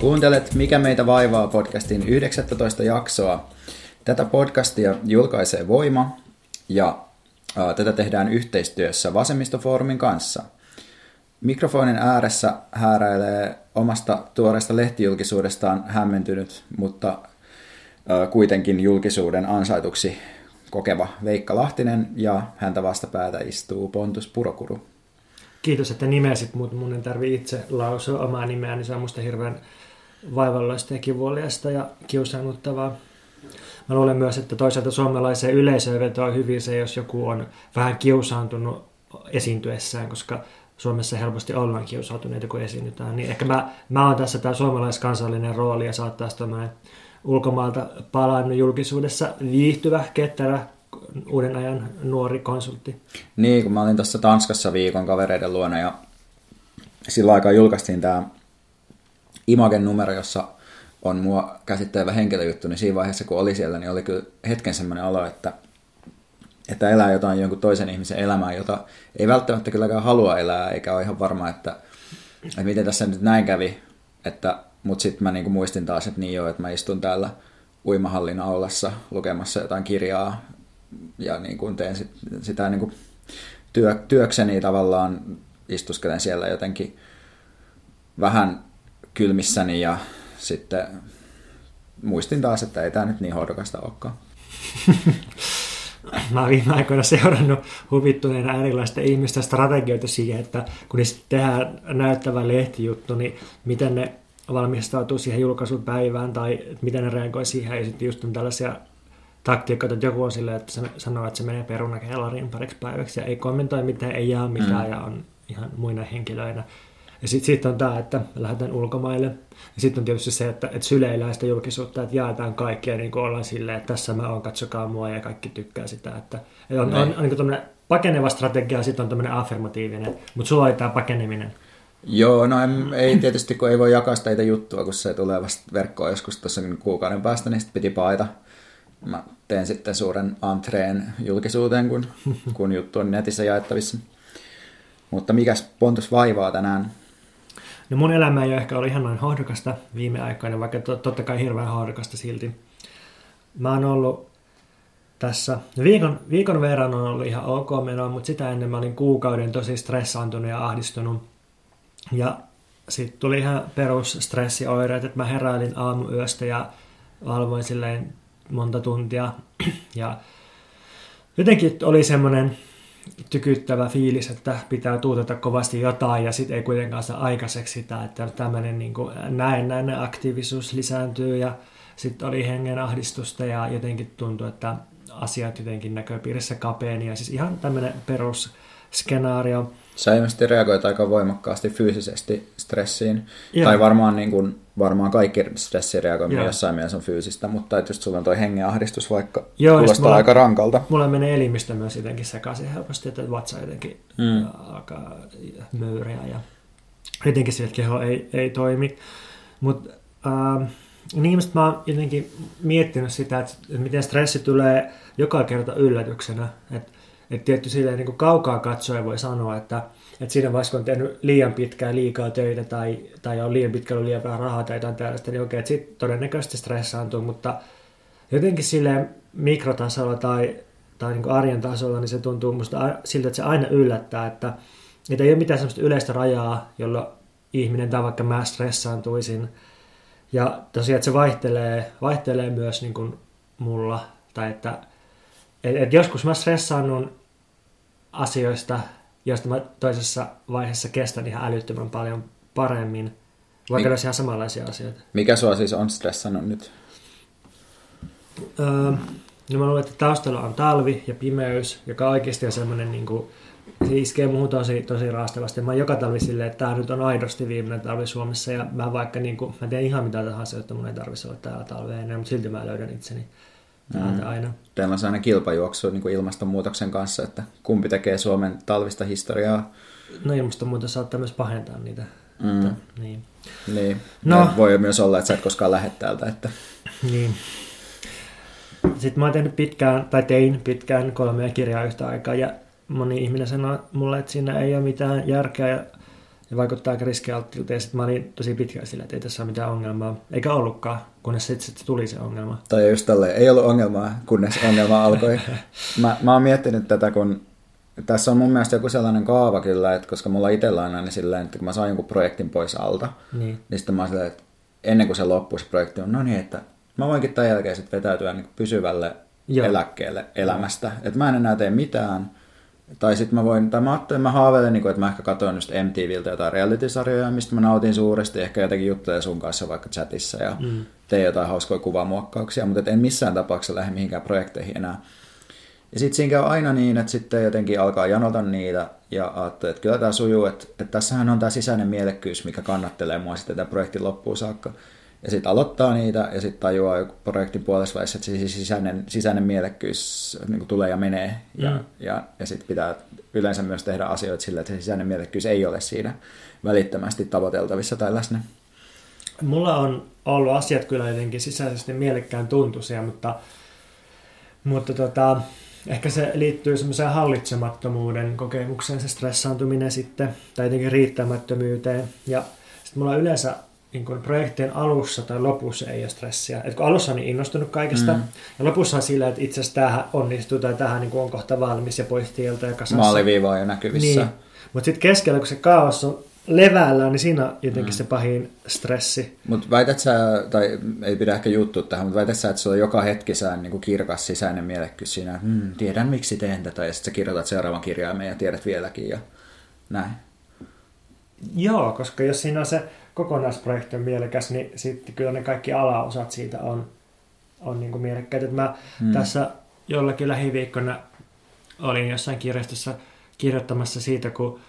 Kuuntelet Mikä meitä vaivaa podcastin 19 jaksoa. Tätä podcastia julkaisee Voima ja ää, tätä tehdään yhteistyössä Vasemmistofoorumin kanssa. Mikrofonin ääressä hääräilee omasta tuoreesta lehtijulkisuudestaan hämmentynyt, mutta kuitenkin julkisuuden ansaituksi kokeva Veikka Lahtinen ja häntä vastapäätä istuu Pontus Purokuru. Kiitos, että nimesit mut. Mun ei tarvi itse lausua omaa nimeäni. Se on musta hirveän vaivalloista ja kivuliasta ja kiusaannuttavaa. Mä luulen myös, että toisaalta suomalaiseen yleisöön vetoaa hyvin se, jos joku on vähän kiusaantunut esiintyessään, koska Suomessa helposti ollaan kiusautuneita, kun esiinnytään. Niin ehkä mä, mä oon tässä tämä suomalaiskansallinen rooli ja saattaa tämmöinen ulkomaalta palannut julkisuudessa viihtyvä, ketterä, uuden ajan nuori konsultti. Niin, kun mä olin tuossa Tanskassa viikon kavereiden luona ja sillä aikaa julkaistiin tämä Imagen numero, jossa on mua käsittelevä henkilöjuttu, niin siinä vaiheessa kun oli siellä, niin oli kyllä hetken semmoinen olo, että, että elää jotain jonkun toisen ihmisen elämää, jota ei välttämättä kylläkään halua elää, eikä ole ihan varma, että, että miten tässä nyt näin kävi, että, mutta sitten mä niinku muistin taas, että niin joo, että mä istun täällä uimahallin aulassa lukemassa jotain kirjaa ja niin kuin teen sit, sitä niin kuin työ, työkseni tavallaan istuskelen siellä jotenkin vähän kylmissäni ja sitten muistin taas, että ei tämä nyt niin hoidokasta olekaan. Mä oon viime aikoina seurannut huvittuneena erilaista ihmisten strategioita siihen, että kun niistä tehdään näyttävä lehtijuttu, niin miten ne valmistautuu siihen julkaisupäivään tai miten ne reagoi siihen. Ja sitten just on tällaisia taktiikkoita, että joku on silleen, että se sanoo, että se menee perunakellariin pariksi päiväksi ja ei kommentoi mitään, ei jaa mitään mm. ja on ihan muina henkilöinä. Ja sitten sit on tämä, että lähdetään ulkomaille. Ja sitten on tietysti se, että, että syleillään sitä julkisuutta, että jaetaan kaikkea niin kuin ollaan silleen, että tässä mä oon, katsokaa mua ja kaikki tykkää sitä. Että, että on, on, on niin tämmöinen pakeneva strategia ja sitten on tämmöinen affirmatiivinen, mutta sulla oli tämä pakeneminen. Joo, no en, ei tietysti, kun ei voi jakaa sitä juttua, kun se tulee vasta verkkoon joskus tuossa kuukauden päästä, niin sitten piti paita. Mä teen sitten suuren antreen julkisuuteen, kun, kun juttu on netissä jaettavissa. Mutta mikäs Pontus vaivaa tänään? No mun elämä ei ole ehkä ollut ihan noin hohdokasta viime aikoina, vaikka totta kai hirveän hohdokasta silti. Mä oon ollut tässä, viikon, viikon verran on ollut ihan ok menoa, mutta sitä ennen mä olin kuukauden tosi stressaantunut ja ahdistunut. Ja sitten tuli ihan perus stressioireet, että mä heräilin aamuyöstä ja valvoin silleen monta tuntia. Ja jotenkin oli semmoinen tykyttävä fiilis, että pitää tuutata kovasti jotain ja sitten ei kuitenkaan saa aikaiseksi sitä, että tämmöinen niin näennäinen aktiivisuus lisääntyy ja sitten oli hengen ahdistusta ja jotenkin tuntui, että asiat jotenkin näköpiirissä kapeeni ja siis ihan tämmöinen perusskenaario. Sä ilmeisesti reagoit aika voimakkaasti fyysisesti stressiin. Joo. Tai varmaan, niin kuin, varmaan kaikki stressireagoiminen jossain mielessä on fyysistä, mutta että just sulla on toi hengenahdistus vaikka Joo, kuulostaa mulla, aika rankalta. Mulla menee elimistö myös jotenkin sekaisin helposti, että vatsa jotenkin mm. alkaa möyriä ja jotenkin se, että keho ei, ei toimi. Mutta äh, niin mä oon jotenkin miettinyt sitä, että miten stressi tulee joka kerta yllätyksenä. Että et tietty silleen niin kaukaa katsoen voi sanoa, että, että siinä vaiheessa kun on tehnyt liian pitkään liikaa töitä tai, tai on liian pitkällä liian vähän rahaa tai jotain tällaista, niin okei, että sitten todennäköisesti stressaantuu, mutta jotenkin silleen mikrotasolla tai, tai niin kuin arjen tasolla, niin se tuntuu musta siltä, että se aina yllättää, että, että ei ole mitään sellaista yleistä rajaa, jolla ihminen tai vaikka mä stressaantuisin. Ja tosiaan, että se vaihtelee, vaihtelee myös niin kuin mulla, tai että et, et joskus mä stressaannun asioista, joista mä toisessa vaiheessa kestän ihan älyttömän paljon paremmin, vaikka Mik- ihan samanlaisia asioita. Mikä sua siis on stressannut nyt? Öö, no mä luulen, että taustalla on talvi ja pimeys, joka oikeasti on semmoinen niin kuin, se iskee muuhun tosi, tosi raastavasti. Mä joka talvi silleen, että tämä nyt on aidosti viimeinen talvi Suomessa ja mä vaikka niin kuin, mä teen ihan mitä tahansa, että mun ei tarvitsisi olla täällä talvea enää, mutta silti mä löydän itseni täältä mm. aina. Teillä on sellainen kilpajuoksu niin kuin ilmastonmuutoksen kanssa, että kumpi tekee Suomen talvista historiaa. No ilmastonmuutos saattaa myös pahentaa niitä Mm. Että, niin. Niin. No. Voi myös olla, että sä et koskaan lähde täältä. Että... Niin. Sitten mä oon tehnyt pitkään, tai tein pitkään kolmea kirjaa yhtä aikaa, ja moni ihminen sanoi mulle, että siinä ei ole mitään järkeä, ja, ja vaikuttaa aika riskialttilta, ja sitten mä olin tosi pitkään sillä, että ei tässä ole mitään ongelmaa, eikä ollutkaan, kunnes sitten sit tuli se ongelma. Tai just tälleen, ei ollut ongelmaa, kunnes ongelma alkoi. mä, mä oon miettinyt tätä, kun tässä on mun mielestä joku sellainen kaava kyllä, että koska mulla itsellä on aina silleen, että kun mä saan jonkun projektin pois alta, niin, niin sitten mä oon silleen, että ennen kuin se loppuu se projekti on, no niin, että mä voinkin tämän jälkeen sitten vetäytyä niin pysyvälle Joo. eläkkeelle elämästä. Että mä en enää tee mitään. Tai sitten mä voin, tai mä ajattelin, mä haaveilen, niin kuin, että mä ehkä katsoin just MTVltä jotain reality-sarjoja, mistä mä nautin suuresti, ehkä jotenkin juttuja sun kanssa vaikka chatissa ja mm. teen jotain hauskoja kuvamuokkauksia, mutta en missään tapauksessa lähde mihinkään projekteihin enää. Ja sitten siinä käy aina niin, että sitten jotenkin alkaa janota niitä ja ajattelee, että kyllä tämä sujuu, että, että tässähän on tämä sisäinen mielekkyys, mikä kannattelee mua sitten tämän projektin loppuun saakka. Ja sitten aloittaa niitä ja sitten tajuaa joku projektin puolessa että se sisäinen, sisäinen mielekkyys niin tulee ja menee. Ja, mm. ja, ja sitten pitää yleensä myös tehdä asioita sillä, että se sisäinen mielekkyys ei ole siinä välittömästi tavoiteltavissa tai läsnä. Mulla on ollut asiat kyllä jotenkin sisäisesti mielekkään tuntuisia, mutta, mutta tota, ehkä se liittyy semmoiseen hallitsemattomuuden kokemukseen, se stressaantuminen sitten, tai jotenkin riittämättömyyteen. Ja sitten mulla yleensä niin kuin projektien alussa tai lopussa ei ole stressiä. Et kun alussa on niin innostunut kaikesta, mm. ja lopussa on sillä, että itse asiassa tähän onnistuu tai tähän niin kuin on kohta valmis ja pois tieltä ja kasassa. Maaliviiva on jo näkyvissä. Niin. Mutta sitten keskellä, kun se kaos on leväällä, niin siinä on jotenkin mm. se pahin stressi. Mutta väität sä, tai ei pidä ehkä juttu tähän, mutta väität sä, että sulla on joka hetki sään niin kirkas sisäinen mielekkyys siinä, että hmm, tiedän miksi teen tätä, ja sitten sä kirjoitat seuraavan kirjaimen ja tiedät vieläkin ja näin. Joo, koska jos siinä on se kokonaisprojekti on mielekäs, niin sitten kyllä ne kaikki alaosat siitä on, on niin kuin mielekkäitä. Mä hmm. tässä jollakin lähiviikkona olin jossain kirjastossa kirjoittamassa siitä, kun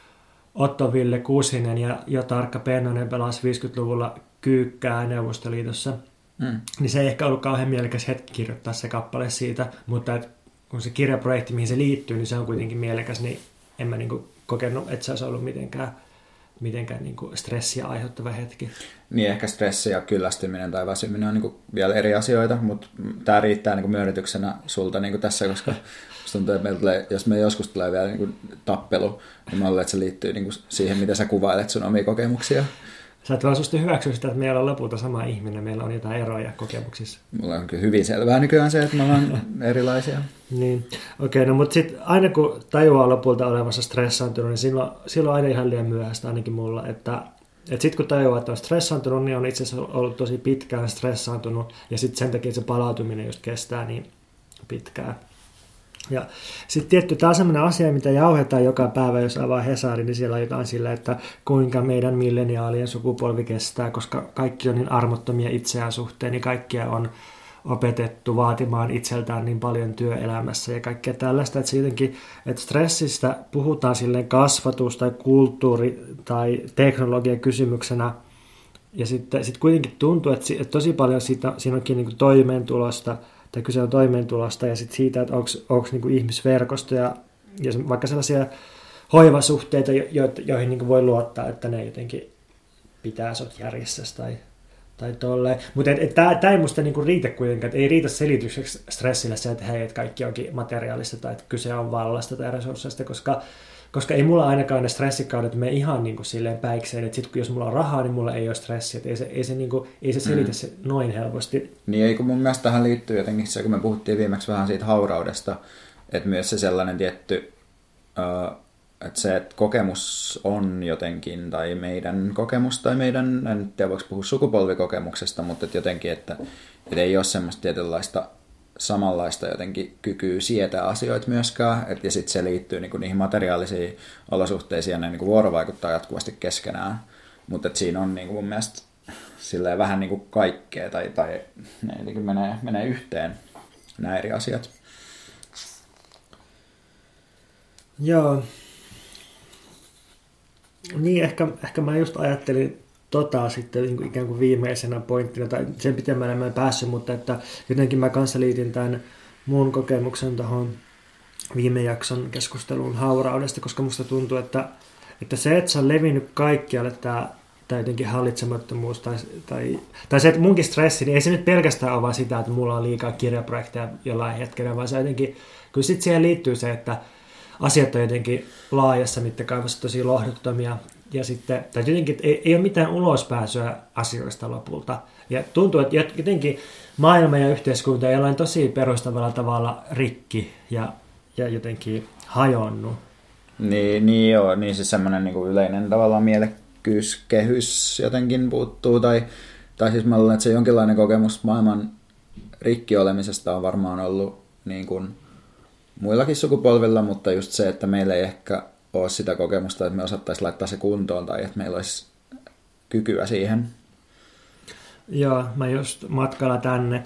Otto Ville Kuusinen ja Jo Tarkka Pennanen pelasi 50-luvulla kyykkää Neuvostoliitossa. Mm. Niin se ei ehkä ollut kauhean mielekäs hetki kirjoittaa se kappale siitä, mutta et, kun se kirjaprojekti, mihin se liittyy, niin se on kuitenkin mielekäs, niin en mä niinku kokenut, että se olisi ollut mitenkään mitenkään niin kuin stressiä aiheuttava hetki. Niin, ehkä stressi ja kyllästyminen tai väsyminen on niin kuin vielä eri asioita, mutta tämä riittää niin kuin myönnytyksenä sulta niin kuin tässä, koska tuntuu, että tulee, jos me joskus tulee vielä niin kuin tappelu, niin mä luulen, että se liittyy niin kuin siihen, miten sä kuvailet sun omia kokemuksia. Sä et vaan susta hyväksyä sitä, että meillä on lopulta sama ihminen, meillä on jotain eroja kokemuksissa. Mulla on kyllä hyvin selvää nykyään se, että me ollaan erilaisia. niin, okei, okay, no mutta sitten aina kun tajuaa lopulta olevassa stressaantunut, niin silloin, silloin aina ihan liian myöhäistä ainakin mulla, että et sitten kun tajuaa, että on stressaantunut, niin on itse asiassa ollut tosi pitkään stressaantunut, ja sitten sen takia se palautuminen just kestää niin pitkään. Ja sitten tietty, tämä on sellainen asia, mitä jauhetaan joka päivä, jos avaa Hesari, niin siellä on jotain sillä, että kuinka meidän milleniaalien sukupolvi kestää, koska kaikki on niin armottomia itseään suhteen, niin kaikkia on opetettu vaatimaan itseltään niin paljon työelämässä ja kaikkea tällaista, että jotenkin, että stressistä puhutaan silleen kasvatus- tai kulttuuri- tai teknologian kysymyksenä, ja sitten sit kuitenkin tuntuu, että, että tosi paljon siitä, siinä onkin niin toimeentulosta – tai kyse on toimeentulosta ja sit siitä, että onko niinku ihmisverkostoja ja vaikka sellaisia hoivasuhteita, jo, joihin niinku voi luottaa, että ne jotenkin pitää sut järjessä tai, tai tolleen. Mutta tämä ei musta niinku riitä kuitenkaan, että ei riitä selitykseksi stressille se, että hei, että kaikki onkin materiaalista tai että kyse on vallasta tai resursseista, koska koska ei mulla ainakaan ne stressikaudet mene ihan niin kuin silleen päikseen, että sit, jos mulla on rahaa, niin mulla ei ole stressiä, ei se, ei se, niin kuin, ei se selitä mm. se noin helposti. Niin ei, kun mun mielestä tähän liittyy jotenkin se, kun me puhuttiin viimeksi vähän siitä hauraudesta, että myös se sellainen tietty, että se, että kokemus on jotenkin, tai meidän kokemus, tai meidän, en tiedä voiko puhua sukupolvikokemuksesta, mutta että jotenkin, että, että ei ole semmoista tietynlaista samanlaista jotenkin kykyä sietää asioita myöskään, et, ja sitten se liittyy niinku niihin materiaalisiin olosuhteisiin ja ne niinku vuorovaikuttaa jatkuvasti keskenään, mutta siinä on niinku mun mielestä silleen vähän niinku kaikkea tai, tai ne jotenkin menee, menee yhteen nämä eri asiat. Joo. Niin, ehkä, ehkä mä just ajattelin tota sitten niin kuin ikään kuin viimeisenä pointtina, tai sen pitemmälle mä en päässyt, mutta että jotenkin mä kanssa liitin tämän mun kokemuksen tuohon viime jakson keskusteluun hauraudesta, koska musta tuntuu, että, että se, että se on levinnyt kaikkialle tämä tai jotenkin hallitsemattomuus tai, tai, tai se, että munkin stressi, niin ei se nyt pelkästään ole vaan sitä, että mulla on liikaa kirjaprojekteja jollain hetkellä, vaan se jotenkin, kyllä sitten siihen liittyy se, että asiat on jotenkin laajassa mittakaavassa tosi lohduttomia ja sitten, tai jotenkin ei, ei ole mitään ulospääsyä asioista lopulta. Ja tuntuu, että jotenkin maailma ja yhteiskunta ei ole tosi perustavalla tavalla rikki ja, ja jotenkin hajonnut. Niin, niin joo, niin siis semmoinen niin yleinen tavallaan mielekkyyskehys jotenkin puuttuu, tai, tai siis mä luulen, että se jonkinlainen kokemus maailman rikki olemisesta on varmaan ollut niin kuin muillakin sukupolvilla, mutta just se, että meillä ei ehkä ole sitä kokemusta, että me osattaisiin laittaa se kuntoon tai että meillä olisi kykyä siihen. Joo, mä just matkalla tänne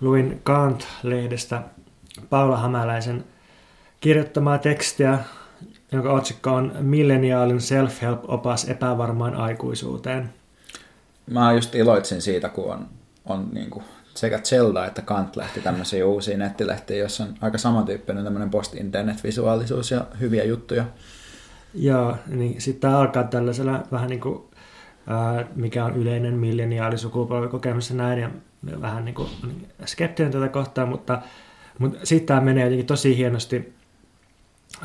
luin Kant-lehdestä Paula Hämäläisen kirjoittamaa tekstiä, jonka otsikko on Milleniaalin self-help-opas epävarmaan aikuisuuteen. Mä just iloitsin siitä, kun on, on niin kuin sekä Zelda että Kant lähti tämmöisiin uusiin nettilehtiin, jossa on aika samantyyppinen tämmöinen post-internet-visuaalisuus ja hyviä juttuja. Joo, niin sitten alkaa tällaisella vähän niin kuin, ää, mikä on yleinen milleniaalisukupolvi kokemus ja näin, ja vähän niin kuin skeptinen tätä kohtaa, mutta, mutta sitten tämä menee jotenkin tosi hienosti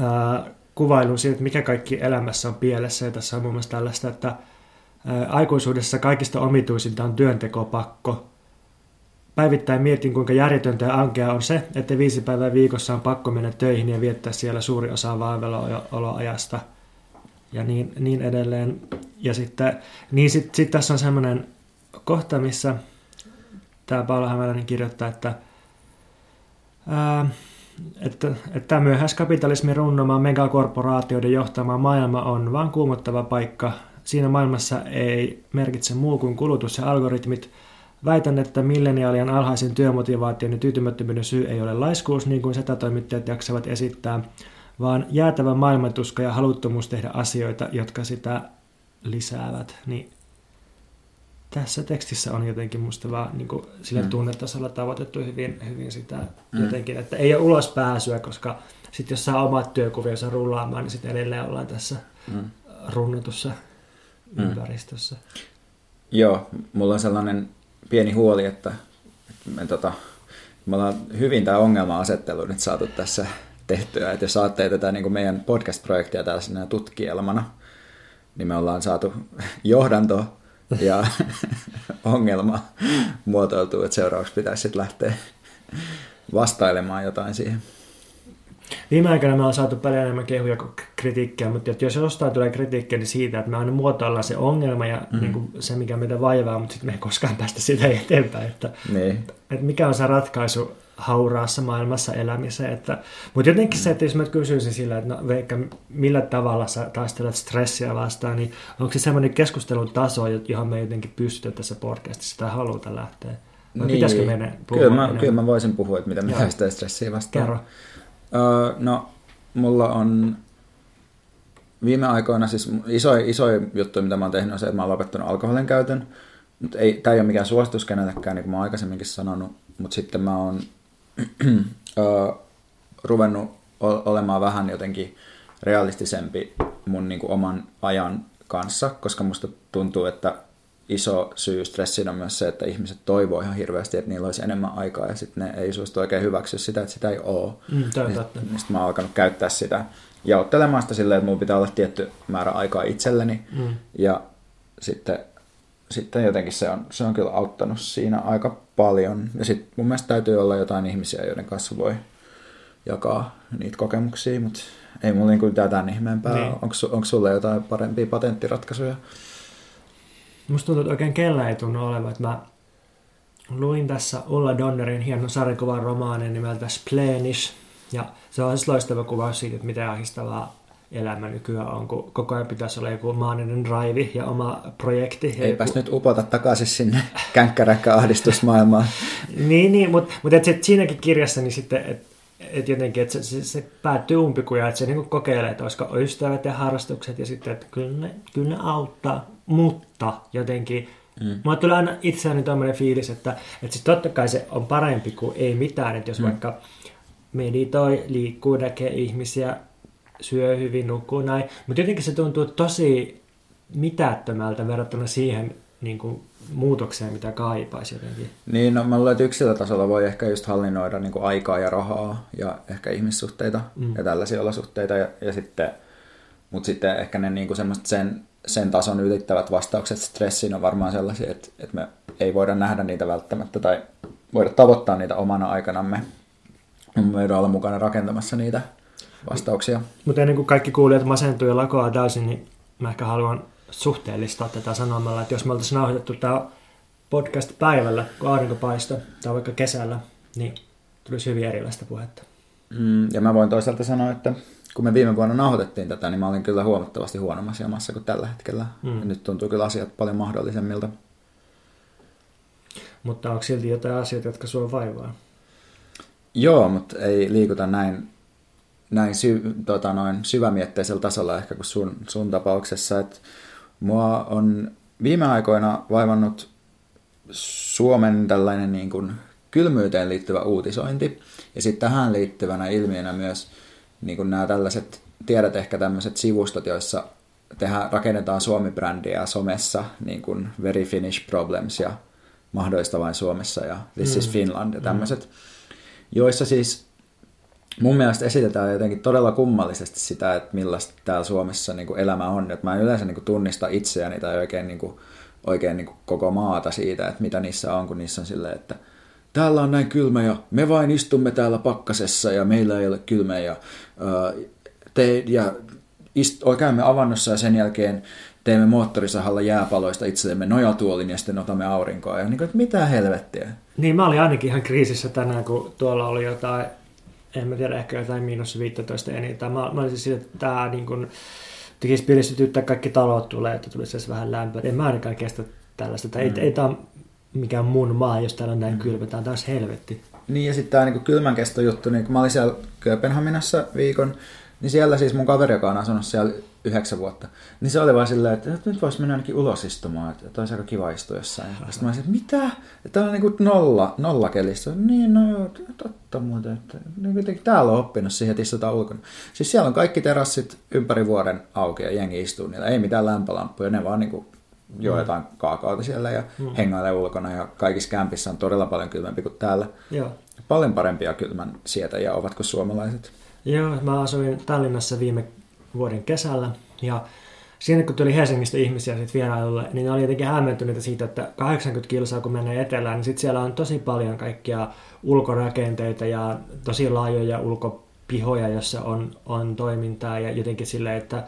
ää, kuvailuun siitä, että mikä kaikki elämässä on pielessä, ja tässä on muun muassa tällaista, että aikuisuudessa kaikista omituisinta on työntekopakko, Päivittäin mietin, kuinka järjetöntä ja ankea on se, että viisi päivää viikossa on pakko mennä töihin ja viettää siellä suuri osa vaiveloajasta ja niin, niin edelleen. Ja sitten niin sit, sit tässä on semmoinen kohta, missä tämä Paula Hämäläinen kirjoittaa, että, ää, että, että myöhäiskapitalismin runnomaan megakorporaatioiden johtama maailma on vain kuumottava paikka. Siinä maailmassa ei merkitse muu kuin kulutus ja algoritmit – Väitän, että milleniaalien alhaisen työmotivaation ja tyytymättömyyden syy ei ole laiskuus, niin kuin toimittajat jaksavat esittää, vaan jäätävä maailmantuska ja haluttomuus tehdä asioita, jotka sitä lisäävät. Niin tässä tekstissä on jotenkin musta vaan niin kuin sillä mm. tunnetasolla tavoitettu hyvin, hyvin sitä mm. jotenkin, että ei ole ulos pääsyä, koska sitten jos saa omat työkuvionsa rullaamaan, niin sitten edelleen ollaan tässä mm. runnotussa mm. ympäristössä. Joo, mulla on sellainen pieni huoli, että me, tota, me ollaan hyvin tämä ongelma-asettelu nyt saatu tässä tehtyä, että jos saatte tätä niin kuin meidän podcast-projektia tällaisena tutkielmana, niin me ollaan saatu johdanto ja ongelma muotoiltu, että seuraavaksi pitäisi sitten lähteä vastailemaan jotain siihen. Viime aikoina me on saatu paljon enemmän kehuja kuin kritiikkiä, mutta jos jostain tulee kritiikkiä, niin siitä, että me aina muotoillaan se ongelma ja mm. niin kuin se, mikä meitä vaivaa, mutta sitten me ei koskaan päästä sitä eteenpäin. Että, niin. että mikä on se ratkaisu hauraassa maailmassa elämiseen. Että, mutta jotenkin se, että jos mä kysyisin sillä, että no Veikka, millä tavalla sä taistelet stressiä vastaan, niin onko se semmoinen keskustelun taso, johon me jotenkin pystytään tässä podcastissa tai haluta lähteä? Vai niin. pitäisikö mennä puhua? Kyllä mä, kyllä mä voisin puhua, että mitä mitä sitä stressiä vastaan. Kerro. Öö, no, mulla on viime aikoina siis iso, iso juttu, mitä mä oon tehnyt, on se, että mä oon lopettanut alkoholin käytön. Mutta ei, tämä ei ole mikään suositus kenellekään, niin kuin mä oon aikaisemminkin sanonut. Mutta sitten mä oon ruvennut olemaan vähän jotenkin realistisempi mun niin kuin, oman ajan kanssa, koska musta tuntuu, että iso syy stressiin on myös se, että ihmiset toivoo ihan hirveästi, että niillä olisi enemmän aikaa ja sitten ne ei suostu oikein hyväksyä sitä, että sitä ei ole. Mm, niin, niin sitten mä oon alkanut käyttää sitä ja ottelemaan sitä silleen, että mulla pitää olla tietty määrä aikaa itselleni mm. ja sitten, sitten jotenkin se on, se on kyllä auttanut siinä aika paljon. Ja sitten mun mielestä täytyy olla jotain ihmisiä, joiden kanssa voi jakaa niitä kokemuksia, mutta ei mulla niin kuin tämän ihmeempää. Niin. Onko, onko sulle jotain parempia patenttiratkaisuja? Musta tuntuu, että oikein kellä ei tunnu olevan. Että mä luin tässä Ulla Donnerin hienon sarjakuvan romaanin nimeltä Splenish. Ja se on siis loistava kuvaus siitä, että mitä ahdistavaa elämä nykyään on, kun koko ajan pitäisi olla joku maaninen raivi ja oma projekti. Eipäs joku... nyt upota takaisin sinne känkkäräkkä ahdistusmaailmaan. niin, niin mutta mut et sit siinäkin kirjassa niin sitten, että et jotenkin, että se, se, se päättyy umpikuja, että se niin kokeilee, että olisiko ystävät ja harrastukset ja sitten, että kyllä ne, kyllä ne auttaa, mutta jotenkin Mm. Mulla tulee aina itseäni tämmöinen fiilis, että, että siis totta kai se on parempi kuin ei mitään, että jos mm. vaikka meditoi, liikkuu, näkee ihmisiä, syö hyvin, nukkuu näin, mutta jotenkin se tuntuu tosi mitättömältä verrattuna siihen niin kuin, muutokseen, mitä kaipaisi jotenkin. Niin, no mä luulen, että yksilötasolla voi ehkä just hallinnoida niin kuin aikaa ja rahaa ja ehkä ihmissuhteita mm. ja tällaisia olosuhteita. Ja, ja sitten, mutta sitten ehkä ne niin kuin sen, sen tason ylittävät vastaukset stressiin on varmaan sellaisia, että, että me ei voida nähdä niitä välttämättä tai voida tavoittaa niitä omana aikanamme. Me voidaan olla mukana rakentamassa niitä vastauksia. Mutta ennen kuin kaikki kuulijat masentuu ja lakoaa täysin, niin mä ehkä haluan suhteellistaa tätä sanomalla, että jos me oltaisiin nauhoitettu tämä podcast päivällä, kun aurinko paistaa, tai vaikka kesällä, niin tulisi hyvin erilaista puhetta. Mm, ja mä voin toisaalta sanoa, että kun me viime vuonna nauhoitettiin tätä, niin mä olin kyllä huomattavasti huonommassa jamassa kuin tällä hetkellä. Mm. Ja nyt tuntuu kyllä asiat paljon mahdollisemmilta. Mutta onko silti jotain asioita, jotka sua vaivaa? Joo, mutta ei liikuta näin, näin sy, tota noin, syvämietteisellä tasolla ehkä kuin sun, sun tapauksessa. Et mua on viime aikoina vaivannut Suomen tällainen niin kuin kylmyyteen liittyvä uutisointi. Ja sitten tähän liittyvänä ilmiönä myös niin kuin nämä tällaiset, tiedät ehkä tämmöiset sivustot, joissa tehdään, rakennetaan Suomi-brändiä somessa, niin kuin Very Finnish Problems ja mahdollista vain Suomessa ja This mm. is Finland ja tämmöiset, mm. joissa siis mun mielestä esitetään jotenkin todella kummallisesti sitä, että millaista täällä Suomessa niin kuin elämä on. Että mä en yleensä niin kuin tunnista itseäni tai oikein, niin kuin, oikein niin kuin koko maata siitä, että mitä niissä on, kun niissä on silleen, että täällä on näin kylmä ja me vain istumme täällä pakkasessa ja meillä ei ole kylmä ja, te, ja ist, käymme avannossa ja sen jälkeen teemme moottorisahalla jääpaloista itsellemme nojatuolin ja sitten otamme aurinkoa. Ja niin kuin, että mitä helvettiä. Niin, mä olin ainakin ihan kriisissä tänään, kun tuolla oli jotain, en mä tiedä, ehkä jotain miinus 15 enintään. Mä, mä olisin siitä, että tämä niin kuin, tekisi piristytyttää kaikki talot tulee, että tulisi edes vähän lämpöä. En mä ainakaan kestä tällaista. Mm. Ei, ei tämä mikään mun maa, jos täällä on näin mm. kylmä. Tämä on taas helvetti. Niin ja sitten tämä niin kylmän juttu, niin kun mä olin siellä Kööpenhaminassa viikon, niin siellä siis mun kaveri, joka on asunut siellä yhdeksän vuotta, niin se oli vaan silleen, että nyt voisi mennä ainakin ulos istumaan, että olisi aika kiva istua jossain. Ja sitten mä olisin, että mitä? Tämä on niin kuin nolla, nolla kelissä. Niin, no joo, totta muuten. Että, niin täällä on oppinut siihen, että istutaan ulkona. Siis siellä on kaikki terassit ympäri vuoden auki ja jengi istuu niillä. Ei mitään lämpölampuja, ne vaan niin kuin juo mm. jotain kaakaota siellä ja mm. hengailee ulkona. Ja kaikissa kämpissä on todella paljon kylmempi kuin täällä. Joo. Paljon parempia kylmän sietäjiä ovatko suomalaiset. Joo, mä asuin Tallinnassa viime vuoden kesällä. Ja siinä kun tuli Helsingistä ihmisiä sit vierailulle, niin ne oli jotenkin hämmentyneitä siitä, että 80 kilsaa kun menee etelään, niin sit siellä on tosi paljon kaikkia ulkorakenteita ja tosi laajoja ulkopihoja, jossa on, on toimintaa. Ja jotenkin silleen, että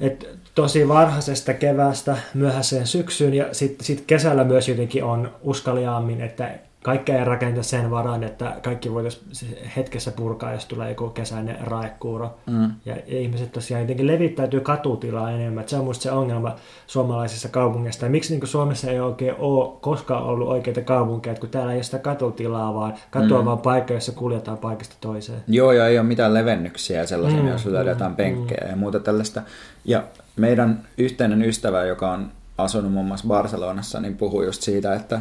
et tosi varhaisesta kevästä myöhäiseen syksyyn ja sitten sit kesällä myös jotenkin on uskaliaammin, että kaikkea ei rakenta sen varaan, että kaikki voitaisiin hetkessä purkaa, jos tulee joku kesäinen raekuuro. Mm. Ja ihmiset tosiaan jotenkin levittäytyy katutilaa enemmän. se on minusta se ongelma suomalaisissa kaupungeissa. Miksi niin Suomessa ei oikein ole koskaan ollut oikeita kaupunkeja, kun täällä ei ole sitä katutilaa, vaan katua mm. vaan paikka, jossa kuljetaan paikasta toiseen. Joo, ja ei ole mitään levennyksiä sellaisia, mm. jos löydetään mm. penkkejä mm. ja muuta tällaista. Ja meidän yhteinen ystävä, joka on asunut muun muassa Barcelonassa, niin puhuu just siitä, että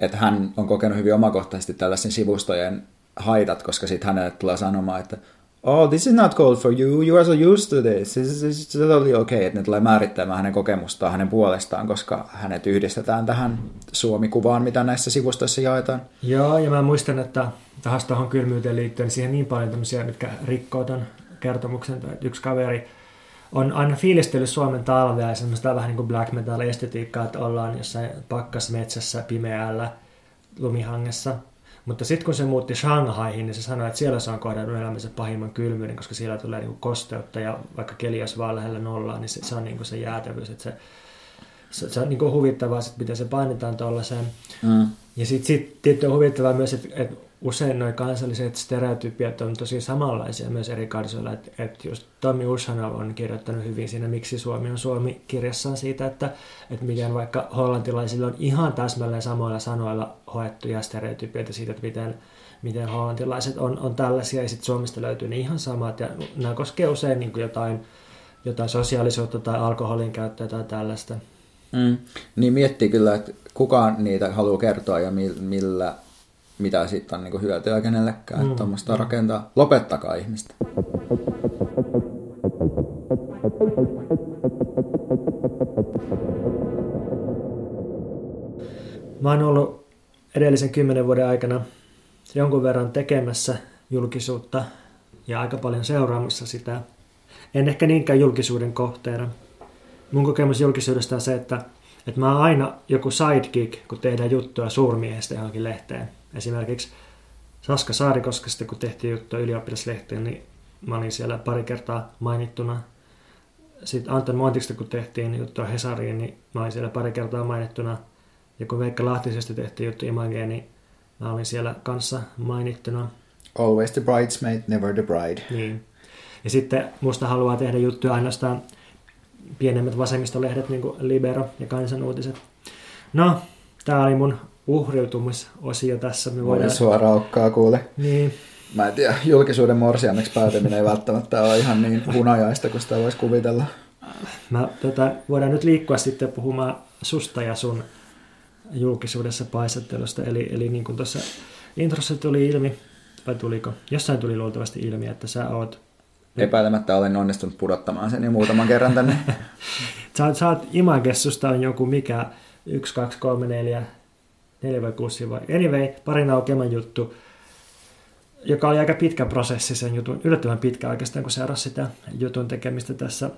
että hän on kokenut hyvin omakohtaisesti tällaisen sivustojen haitat, koska sitten hänelle tulee sanomaan, että oh, this is not cold for you, you are so used to this, this is totally okay, että ne tulee määrittämään hänen kokemustaan hänen puolestaan, koska hänet yhdistetään tähän Suomi-kuvaan, mitä näissä sivustoissa jaetaan. Joo, ja mä muistan, että tähän tuohon kylmyyteen liittyen niin siihen niin paljon tämmöisiä, mitkä rikkoo ton kertomuksen, että yksi kaveri on aina fiilistellyt Suomen talvea ja semmoista vähän niin kuin black metal estetiikkaa, että ollaan jossain pakkasmetsässä pimeällä lumihangessa. Mutta sitten kun se muutti Shanghaihin, niin se sanoi, että siellä se on kohdannut elämänsä pahimman kylmyyden, koska siellä tulee niin kosteutta ja vaikka keli olisi vaan lähellä nollaa, niin se, se on niin se jäätävyys. Että se, se, se on niin huvittavaa, että miten se painetaan tuollaiseen. Mm. Ja sitten sit, tietty on huvittavaa myös, että, että usein nuo kansalliset stereotypiat on tosi samanlaisia myös eri kansoilla. Että et just Tommi Ushanov on kirjoittanut hyvin siinä Miksi Suomi on Suomi kirjassaan siitä, että, että miten vaikka hollantilaisilla on ihan täsmälleen samoilla sanoilla hoettuja stereotypioita siitä, että miten, miten hollantilaiset on, on tällaisia ja sitten Suomesta löytyy ne ihan samat. Ja nämä koskee usein niin kuin jotain, jotain sosiaalisuutta tai alkoholin käyttöä tai tällaista. Mm. Niin miettii kyllä, että kuka niitä haluaa kertoa ja millä mitä siitä on niin hyötyä kenellekään. Mm. Tuommoista rakentaa. Lopettakaa ihmistä. Mä oon ollut edellisen kymmenen vuoden aikana jonkun verran tekemässä julkisuutta ja aika paljon seuraamassa sitä. En ehkä niinkään julkisuuden kohteena. Mun kokemus julkisuudesta on se, että, että mä oon aina joku sidekick, kun tehdään juttua suurmiehestä johonkin lehteen. Esimerkiksi Saska Saarikoskesta, kun tehtiin juttua ylioppilaslehteen, niin mä olin siellä pari kertaa mainittuna. Sitten Anton Montista, kun tehtiin juttua Hesariin, niin mä olin siellä pari kertaa mainittuna. Ja kun Veikka Lahtisesta tehtiin juttu Imageen, niin mä olin siellä kanssa mainittuna. Always the bridesmaid, never the bride. Niin. Ja sitten musta haluaa tehdä juttuja ainoastaan pienemmät vasemmistolehdet, niin kuin Libero ja Kansanuutiset. No, tää oli mun uhriutumisosio tässä. Me voidaan... suora aukkaa kuule. Niin. Mä en tiedä, julkisuuden morsiameksi päätyminen ei välttämättä ole ihan niin hunajaista kuin sitä voisi kuvitella. Mä, tota, voidaan nyt liikkua sitten puhumaan susta ja sun julkisuudessa paisattelusta. Eli, eli niin kuin tuossa introssa tuli ilmi, vai tuliko? Jossain tuli luultavasti ilmi, että sä oot... Epäilemättä olen onnistunut pudottamaan sen jo muutaman kerran tänne. sä, sä oot Imagessusta on joku mikä 1, 2, 3, 4, 4 vai 6 vai... Anyway, parin aukeaman juttu, joka oli aika pitkä prosessi sen jutun, yllättävän pitkä oikeastaan, kun seurasi sitä jutun tekemistä tässä.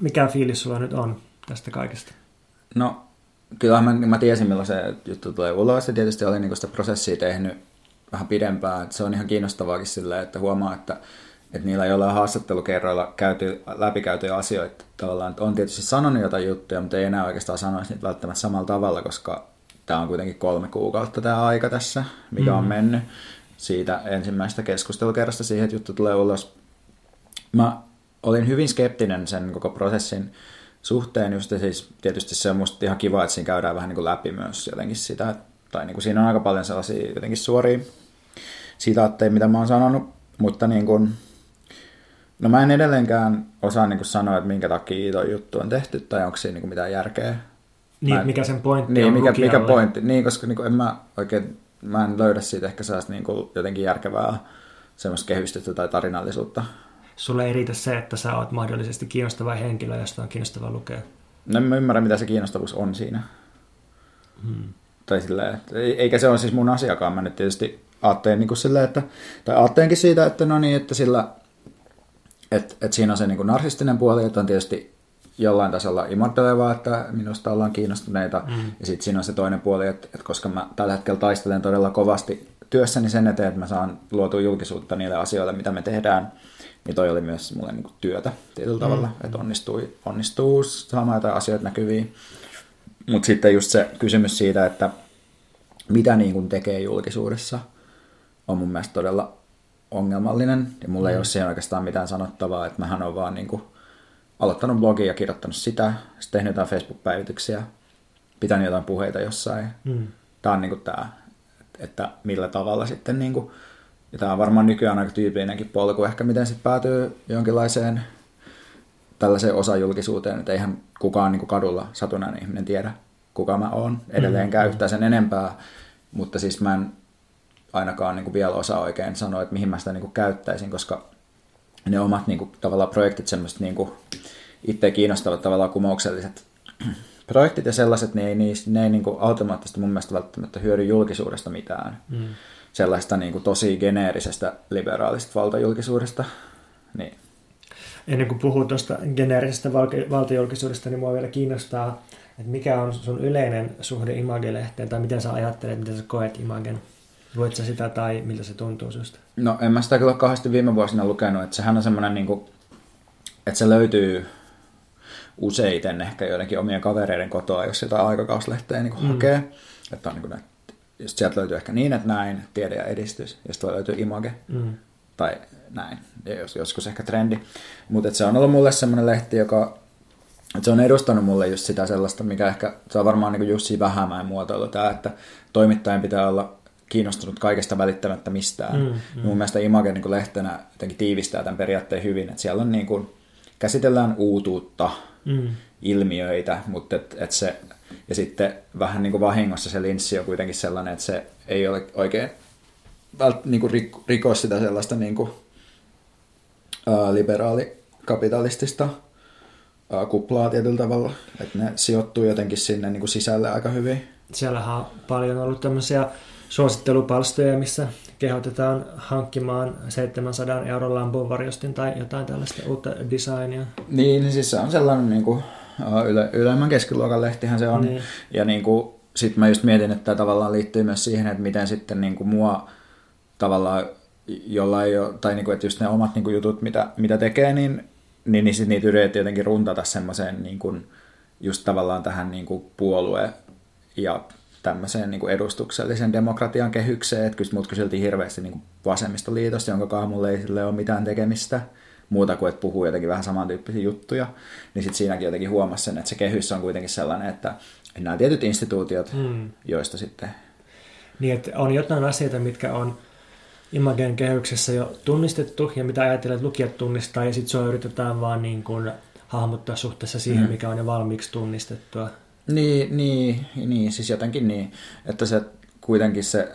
Mikä fiilis sulla nyt on tästä kaikesta? No, kyllä mä, mä tiesin, milloin se juttu tulee ulos, ja tietysti olin niin sitä prosessia tehnyt vähän pidempään. Se on ihan kiinnostavaakin silleen, että huomaa, että, että niillä jollain haastattelukerroilla käyty, läpikäytyjä asioita tavallaan, on tietysti sanonut jotain juttuja, mutta ei enää oikeastaan sanoisi niitä välttämättä samalla tavalla, koska tämä on kuitenkin kolme kuukautta tämä aika tässä, mikä mm. on mennyt siitä ensimmäisestä keskustelukerrasta siihen, että juttu tulee ulos. Mä olin hyvin skeptinen sen koko prosessin suhteen, just siis tietysti se on musta ihan kiva, että siinä käydään vähän niin kuin läpi myös jotenkin sitä, tai niin kuin siinä on aika paljon sellaisia jotenkin suoria sitaatteja, mitä mä oon sanonut, mutta niin kuin, no mä en edelleenkään osaa niin kuin sanoa, että minkä takia tuo juttu on tehty, tai onko siinä niin kuin mitään järkeä. Niin, mikä sen pointti niin, on mikä, mikä pointti, niin, koska niin kuin en mä oikein, mä en löydä siitä ehkä sellaista niin kuin jotenkin järkevää semmoista kehystettä tai tarinallisuutta. Sulle ei riitä se, että sä oot mahdollisesti kiinnostava henkilö, josta on kiinnostavaa lukea. No en mä ymmärrä, mitä se kiinnostavuus on siinä. Hmm. Tai silleen, että, eikä se ole siis mun asiakaan. Mä nyt tietysti aatteen niin kuin silleen, että, tai aatteenkin siitä, että no niin, että sillä, että, että siinä on se niin kuin narsistinen puoli, että on tietysti jollain tasolla imartelevaa, että minusta ollaan kiinnostuneita. Mm. Ja sitten siinä on se toinen puoli, että, että koska mä tällä hetkellä taistelen todella kovasti työssäni sen eteen, että mä saan luotua julkisuutta niille asioille, mitä me tehdään, niin toi oli myös mulle niin kuin työtä tietyllä tavalla, mm. että onnistui, onnistuu saamaan jotain asioita näkyviin. Mutta sitten just se kysymys siitä, että mitä niin kuin tekee julkisuudessa, on mun mielestä todella ongelmallinen. Ja mulla mm. ei ole siihen oikeastaan mitään sanottavaa, että mähän on vaan niin kuin aloittanut blogia ja kirjoittanut sitä, sitten tehnyt jotain Facebook-päivityksiä, pitänyt jotain puheita jossain. Mm. Tämä on niin kuin tämä, että millä tavalla sitten, niin kuin, ja tämä on varmaan nykyään aika tyypillinenkin polku, ehkä miten sitten päätyy jonkinlaiseen tällaiseen osajulkisuuteen, että eihän kukaan niin kuin kadulla satunnainen ihminen tiedä, kuka mä oon edelleenkään mm. yhtään sen enempää, mutta siis mä en ainakaan niin kuin vielä osaa oikein sanoa, että mihin mä sitä niin kuin käyttäisin, koska ne omat niin kuin, tavallaan projektit, semmoiset niin kuin, itse kiinnostavat tavallaan kumoukselliset projektit ja sellaiset, ne ei, ne ei niin kuin, automaattisesti mun mielestä välttämättä hyödy julkisuudesta mitään. Mm. Sellaista niin kuin, tosi geneerisestä liberaalista valtajulkisuudesta. Niin. Ennen kuin puhuu tuosta geneerisestä valtajulkisuudesta, niin mua vielä kiinnostaa, että mikä on sun yleinen suhde Image-lehteen, tai miten sä ajattelet, miten sä koet Imagen? Luet sä sitä tai miltä se tuntuu susta? No en mä sitä kyllä kauheasti viime vuosina lukenut, että sehän on semmoinen niin kuin, että se löytyy useiten ehkä joidenkin omien kavereiden kotoa, jos sitä aikakauslehteä niin mm. hakee. Että on niin kuin, että just sieltä löytyy ehkä niin, että näin, tiede ja edistys, ja sitten löytyy image, mm. tai näin, ja jos, joskus ehkä trendi. Mutta se on ollut mulle semmoinen lehti, joka että se on edustanut mulle just sitä sellaista, mikä ehkä, se on varmaan niin kuin Jussi Vähämäen muotoilu tämä, että toimittajan pitää olla kiinnostunut kaikesta välittämättä mistään. Mm, mm. Mun mielestä Image niin lehtenä jotenkin tiivistää tämän periaatteen hyvin, että siellä on niin kuin, käsitellään uutuutta, mm. ilmiöitä, mutta et, et se, ja sitten vähän niin kuin vahingossa se linssi on kuitenkin sellainen, että se ei ole oikein vält, niin kuin rik, riko sitä sellaista niin kuin, ää, liberaalikapitalistista ää, kuplaa tietyllä tavalla, että ne sijoittuu jotenkin sinne niin kuin sisälle aika hyvin. siellähän on paljon ollut tämmöisiä suosittelupalstoja, missä kehotetaan hankkimaan 700 euron lampuvarjostin tai jotain tällaista uutta designia. Niin, niin siis se on sellainen niin kuin, yle, ylemmän keskiluokan lehtihän se on. Niin. Ja niin kuin, sitten mä just mietin, että tämä tavallaan liittyy myös siihen, että miten sitten niin kuin mua tavallaan jolla ei ole, tai niin kuin, että just ne omat niin kuin jutut, mitä, mitä tekee, niin, niin, niin sit niitä yritetään jotenkin runtata semmoiseen niin kuin, just tavallaan tähän niin kuin puolue- ja tämmöiseen niin kuin edustuksellisen demokratian kehykseen, että mut kyseltiin hirveästi niin kuin vasemmistoliitosta, jonka kanssa mulle ei sille ole mitään tekemistä muuta kuin, että puhuu jotenkin vähän samantyyppisiä juttuja, niin sitten siinäkin jotenkin huomasi sen, että se kehys on kuitenkin sellainen, että nämä tietyt instituutiot, mm. joista sitten... Niin, että on jotain asioita, mitkä on Imagen kehyksessä jo tunnistettu, ja mitä ajattelee, että lukijat tunnistaa, ja sitten se yritetään vaan niin kuin hahmottaa suhteessa siihen, mm. mikä on jo valmiiksi tunnistettua. Niin, niin, niin, siis jotenkin niin, että se kuitenkin se,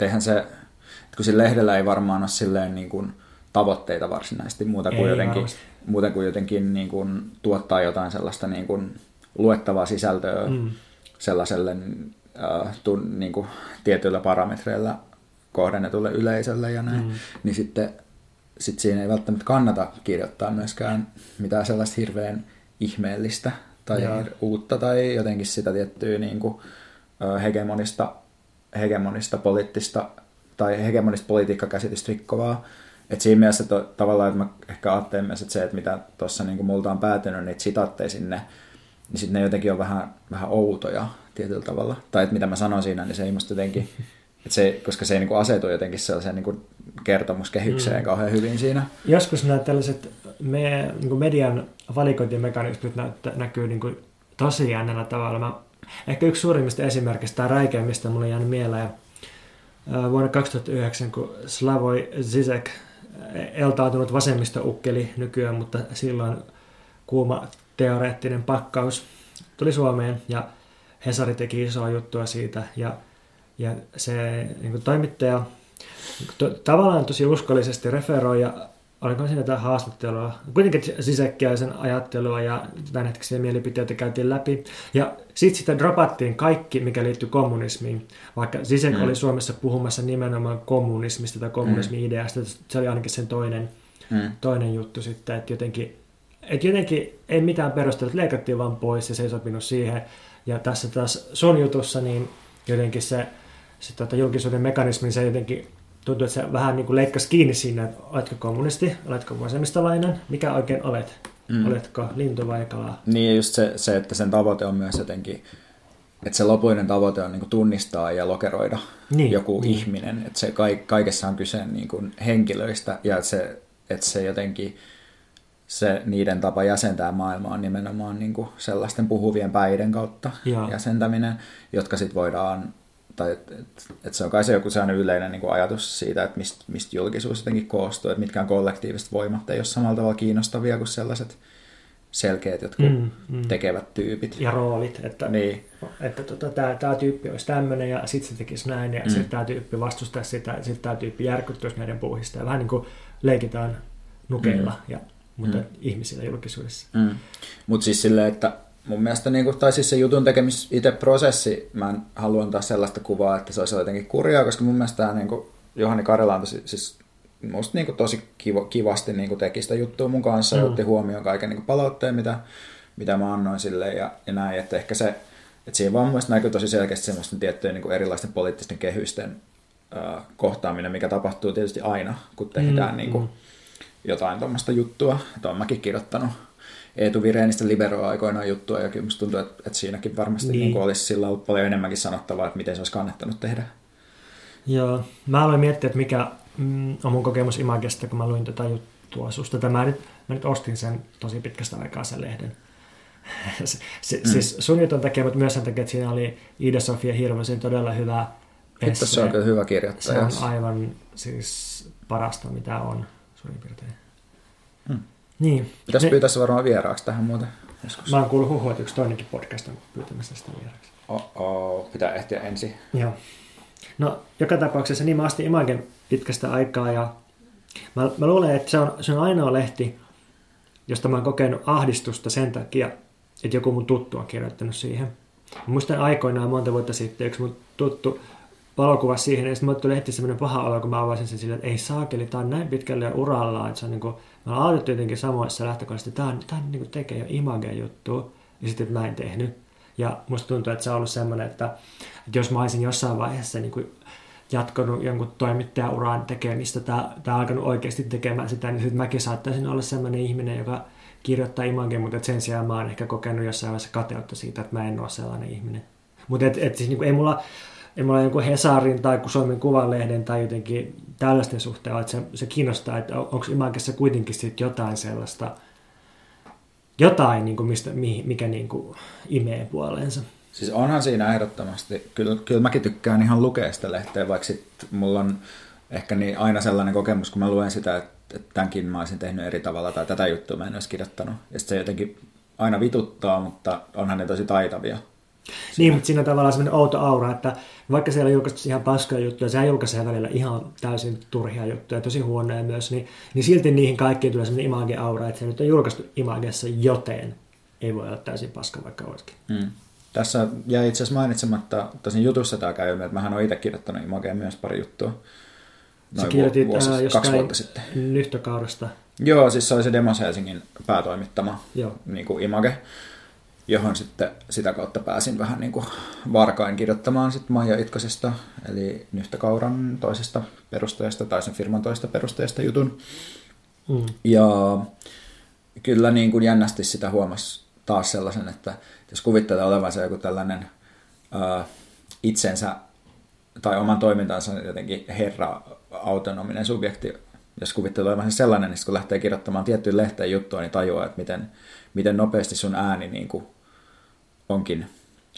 eihän se, että kun sillä lehdellä ei varmaan ole silleen niin kuin tavoitteita varsinaisesti muuta kuin ei jotenkin, muuta kuin jotenkin niin kuin tuottaa jotain sellaista niin kuin luettavaa sisältöä mm. sellaiselle äh, tu, niin kuin tietyillä parametreilla kohdennetulle yleisölle ja näin, mm. niin sitten sit siinä ei välttämättä kannata kirjoittaa myöskään mitään sellaista hirveän ihmeellistä tai ja. uutta tai jotenkin sitä tiettyä niin kuin, hegemonista, hegemonista poliittista tai hegemonista politiikkakäsitystä rikkovaa. Et siinä mielessä to, tavallaan, että mä ehkä ajattelen myös, että se, että mitä tuossa niin multa on päätynyt niitä sitaatteja sinne, niin sitten ne jotenkin on vähän, vähän outoja tietyllä tavalla. Tai että mitä mä sanon siinä, niin se ei musta jotenkin et se, koska se ei niin asetu jotenkin sellaiseen niin kertomuskehykseen mm. kauhean hyvin siinä. Joskus nämä tällaiset me, niin median valikointimekanismit nä, näkyy niin kuin tosi jännällä tavalla. Mä, ehkä yksi suurimmista esimerkistä tai räikeimmistä mulle jäänyt mieleen vuonna 2009, kun Slavoj Zizek, eltautunut vasemmistoukkeli nykyään, mutta silloin kuuma teoreettinen pakkaus, tuli Suomeen ja Hesari teki isoa juttua siitä ja ja se niin kuin toimittaja to, tavallaan tosi uskollisesti referoi ja oliko siinä jotain haastattelua, kuitenkin sisäkkäisen ajattelua ja tämänhetkisiä mielipiteitä käytiin läpi. Ja sitten sitä dropattiin kaikki, mikä liittyy kommunismiin. Vaikka Sisek mm. oli Suomessa puhumassa nimenomaan kommunismista tai kommunismi-ideasta, mm. se oli ainakin sen toinen, mm. toinen juttu sitten, että jotenkin, että jotenkin ei mitään perustelut, leikattiin vaan pois ja se ei sopinut siihen. Ja tässä taas sun jutussa niin jotenkin se se tota, julkisuuden mekanismi, se jotenkin tuntuu, että se vähän niin kuin leikkasi kiinni siinä, että oletko kommunisti, oletko vasemmistolainen, mikä oikein olet, mm. oletko lintu vai kala. Niin ja just se, se, että sen tavoite on myös jotenkin, että se lopuinen tavoite on niin kuin tunnistaa ja lokeroida niin, joku niin. ihminen, että se kaikessa on kyse niin kuin henkilöistä ja että se, että se jotenkin se niiden tapa jäsentää maailmaa on nimenomaan niin kuin sellaisten puhuvien päiden kautta ja. jäsentäminen, jotka sitten voidaan tai että et, et se on kai se joku sellainen yleinen niin kuin ajatus siitä, että mistä mist julkisuus jotenkin koostuu, että mitkään kollektiiviset voimat ei ole samalla tavalla kiinnostavia kuin sellaiset selkeät jotkut mm, mm. tekevät tyypit. Ja roolit, että, niin. että tota, tämä, tämä tyyppi olisi tämmöinen ja sitten se tekisi näin ja mm. sitten tämä tyyppi vastustaisi sitä ja sitten tämä tyyppi järkyttyisi näiden puuhista ja vähän niin kuin leikitään nukeilla, mm. ja, mutta mm. ihmisillä julkisuudessa. Mm. Mutta siis silleen, että mun mielestä, niin kuin, tai siis se jutun tekemis itse prosessi, mä en halua antaa sellaista kuvaa, että se olisi jotenkin kurjaa, koska mun mielestä tämä niin kuin, Johanni Karela on tosi, siis musta niin kuin, tosi kivo, kivasti niin kuin, teki sitä juttua mun kanssa mm. ja otti huomioon kaiken niin kuin, palautteen, mitä, mitä mä annoin sille ja, ja näin, että ehkä se, että siinä vaan mun mielestä näkyy tosi selkeästi semmoisten tiettyjen niin kuin, erilaisten poliittisten kehysten äh, kohtaaminen, mikä tapahtuu tietysti aina, kun tehdään mm, niin kuin, mm. jotain tuommoista juttua, että olen mäkin kirjoittanut Eetu Vireenistä Liberoa aikoinaan juttua, ja kyllä musta tuntuu, että, että siinäkin varmasti niin. Niin olisi sillä ollut paljon enemmänkin sanottavaa, että miten se olisi kannattanut tehdä. Joo, mä aloin miettiä, että mikä mm, on mun kokemus Imagesta, kun mä luin tätä juttua susta. Tämä nyt, mä nyt ostin sen tosi pitkästä aikaa sen lehden. se, se, mm. Siis sun jutun takia, mutta myös sen takia, että siinä oli Ida-Sofia Hirvosen todella hyvä esse. se on kyllä hyvä kirjoittaja. Se on aivan siis parasta, mitä on suurin piirtein. Mm. Niin. Pitäisi ne... pyytää se varmaan vieraaksi tähän muuten. Joskus. Mä oon kuullut huhua, että yksi toinenkin podcast on pyytämässä sitä vieraaksi. Oh, pitää ehtiä ensin. Joo. No, joka tapauksessa niin mä astin Imagen pitkästä aikaa ja mä, mä luulen, että se on, se on ainoa lehti, josta mä oon kokenut ahdistusta sen takia, että joku mun tuttu on kirjoittanut siihen. Muistan aikoinaan monta vuotta sitten yksi mun tuttu valokuva siihen, ja sitten mulle tuli heti semmoinen paha olo, kun mä avasin sen sille, että ei saakeli, tää on näin pitkälle uralla, että se on niin kuin, mä olen aloitettu jotenkin samoissa lähtökohdissa, että tää, on, tää on, niin kuin tekee jo image juttu, ja sitten mä en tehnyt. Ja musta tuntuu, että se on ollut semmoinen, että, että jos mä olisin jossain vaiheessa niin kuin jatkanut jonkun toimittajauran tekemistä tai, tai alkanut oikeasti tekemään sitä, niin sitten mäkin saattaisin olla sellainen ihminen, joka kirjoittaa imageen, mutta sen sijaan mä oon ehkä kokenut jossain vaiheessa kateutta siitä, että mä en ole sellainen ihminen. Mutta et, et siis niin kuin, ei mulla, ei mulla joku Hesarin tai Suomen Kuvalehden tai jotenkin tällaisten suhteen, että se, se kiinnostaa, että onko imagessa kuitenkin sit jotain sellaista, jotain, niin kuin mistä, mikä niin kuin imee puoleensa. Siis onhan siinä ehdottomasti. Kyllä, kyllä mäkin tykkään ihan lukea sitä lehteä, vaikka sit mulla on ehkä niin aina sellainen kokemus, kun mä luen sitä, että, että tämänkin mä olisin tehnyt eri tavalla tai tätä juttua mä en olisi kirjoittanut. Ja se jotenkin aina vituttaa, mutta onhan ne tosi taitavia. Niin, mutta siinä on tavallaan sellainen outo aura, että vaikka siellä on julkaistu ihan paskoja juttuja, sehän julkaisee välillä ihan täysin turhia juttuja, tosi huonoja myös, niin, niin silti niihin kaikkiin tulee sellainen image-aura, että se nyt on julkaistu imagessa, joten ei voi olla täysin paska, vaikka olisikin. Mm. Tässä jäi itse asiassa mainitsematta, tosin jutussa tämä käy, että mähän olen itse kirjoittanut Imageen myös pari juttua. Noin Sä kirjoitit vuosi, ää, kaksi vuotta sitten. nyhtökaudesta. Joo, siis se oli se Demos Helsingin päätoimittama Joo. Niin kuin Image, johon sitten sitä kautta pääsin vähän niin kuin varkain kirjoittamaan sitten Maija Itkosesta, eli Nyhtökauran toisesta perustajasta tai sen firman toisesta perustajasta jutun. Mm. Ja kyllä niin kuin jännästi sitä huomasi taas sellaisen, että jos kuvittelee olevansa joku tällainen uh, itsensä tai oman toimintansa jotenkin herra, autonominen subjekti, jos kuvittelee olevansa sellainen, niin kun lähtee kirjoittamaan tiettyyn lehteen juttua, niin tajuaa, että miten, miten nopeasti sun ääni niin kuin onkin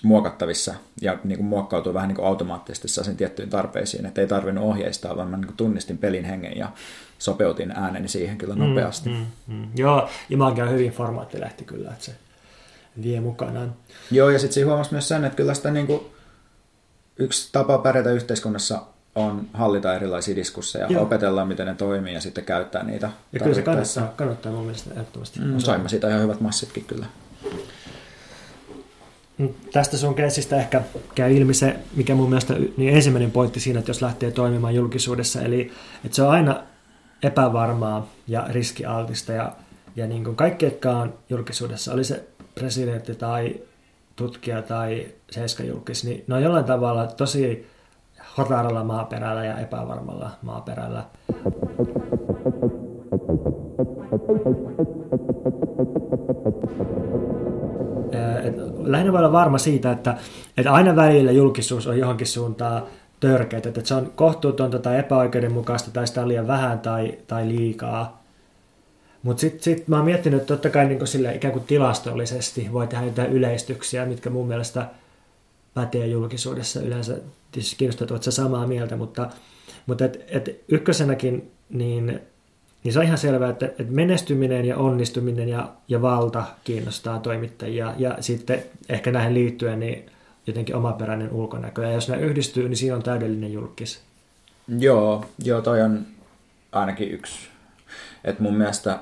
muokattavissa ja niin kuin muokkautuu vähän niin kuin automaattisesti sen tiettyyn tarpeisiin, että ei tarvinnut ohjeistaa, vaan mä niin kuin tunnistin pelin hengen ja sopeutin ääneni siihen kyllä nopeasti. Mm, mm, mm. Joo, Image on hyvin formaattilehti kyllä, että se vie mukanaan. Joo, ja sitten siinä huomasi myös sen, että kyllä sitä niin kuin, yksi tapa pärjätä yhteiskunnassa on hallita erilaisia diskursseja, Joo. opetella miten ne toimii ja sitten käyttää niitä. Ja kyllä se kannattaa, kannattaa mun mielestä ehdottomasti. Mm, saimme siitä ihan hyvät massitkin kyllä. Mm, tästä sun keisistä ehkä käy ilmi se, mikä mun mielestä niin ensimmäinen pointti siinä, että jos lähtee toimimaan julkisuudessa, eli että se on aina epävarmaa ja riskialtista ja, ja niin kuin kaikki, jotka on julkisuudessa, oli se presidentti tai tutkija tai seiskajulkis, niin ne on jollain tavalla tosi hotaralla maaperällä ja epävarmalla maaperällä. Et lähinnä voi olla varma siitä, että, että aina välillä julkisuus on johonkin suuntaan törkeät, että se on kohtuutonta tai epäoikeudenmukaista tai sitä on liian vähän tai, tai liikaa. Mutta sitten sit mä oon miettinyt, että totta kai niin sille ikään kuin tilastollisesti voi tehdä jotain yleistyksiä, mitkä mun mielestä pätee julkisuudessa yleensä. Tietysti kiinnostaa, että samaa mieltä, mutta, mutta et, et ykkösenäkin niin, niin se on ihan selvää, että, että menestyminen ja onnistuminen ja, ja valta kiinnostaa toimittajia. Ja sitten ehkä näihin liittyen niin jotenkin omaperäinen ulkonäkö. Ja jos nämä yhdistyy, niin siinä on täydellinen julkis. Joo, joo toi on ainakin yksi. Että mun mielestä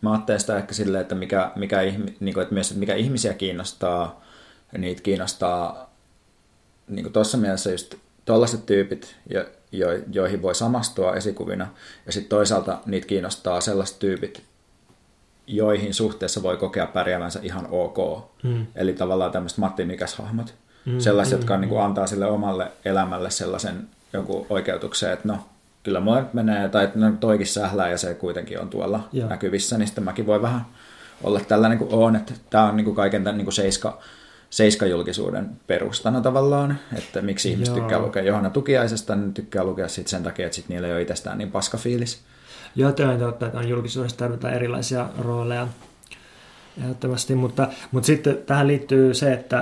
mä ajattelen sitä ehkä silleen, että mikä, mikä, niin kuin, että myös, että mikä ihmisiä kiinnostaa, niitä kiinnostaa niin tuossa mielessä just tuollaiset tyypit, jo, jo, joihin voi samastua esikuvina, ja sitten toisaalta niitä kiinnostaa sellaiset tyypit, joihin suhteessa voi kokea pärjäävänsä ihan ok. Mm. Eli tavallaan tämmöiset Matti Mikäs-hahmot. Mm, sellaiset, mm, jotka niin kuin, mm. antaa sille omalle elämälle sellaisen jonkun oikeutuksen, että no, kyllä mulla menee, tai no, toikin sählää ja se kuitenkin on tuolla Joo. näkyvissä, niin sitten mäkin voi vähän olla tällainen kuin on, että tämä on niin kuin kaiken tämän niin kuin seiska, seiskajulkisuuden perustana tavallaan, että miksi ihmiset Joo. tykkää lukea Johanna Tukiaisesta, niin tykkää lukea sit sen takia, että sit niillä ei ole itsestään niin paska fiilis. Joo, tämä on totta, että on julkisuudessa tarvitaan erilaisia rooleja ehdottomasti, mutta, mutta sitten tähän liittyy se, että,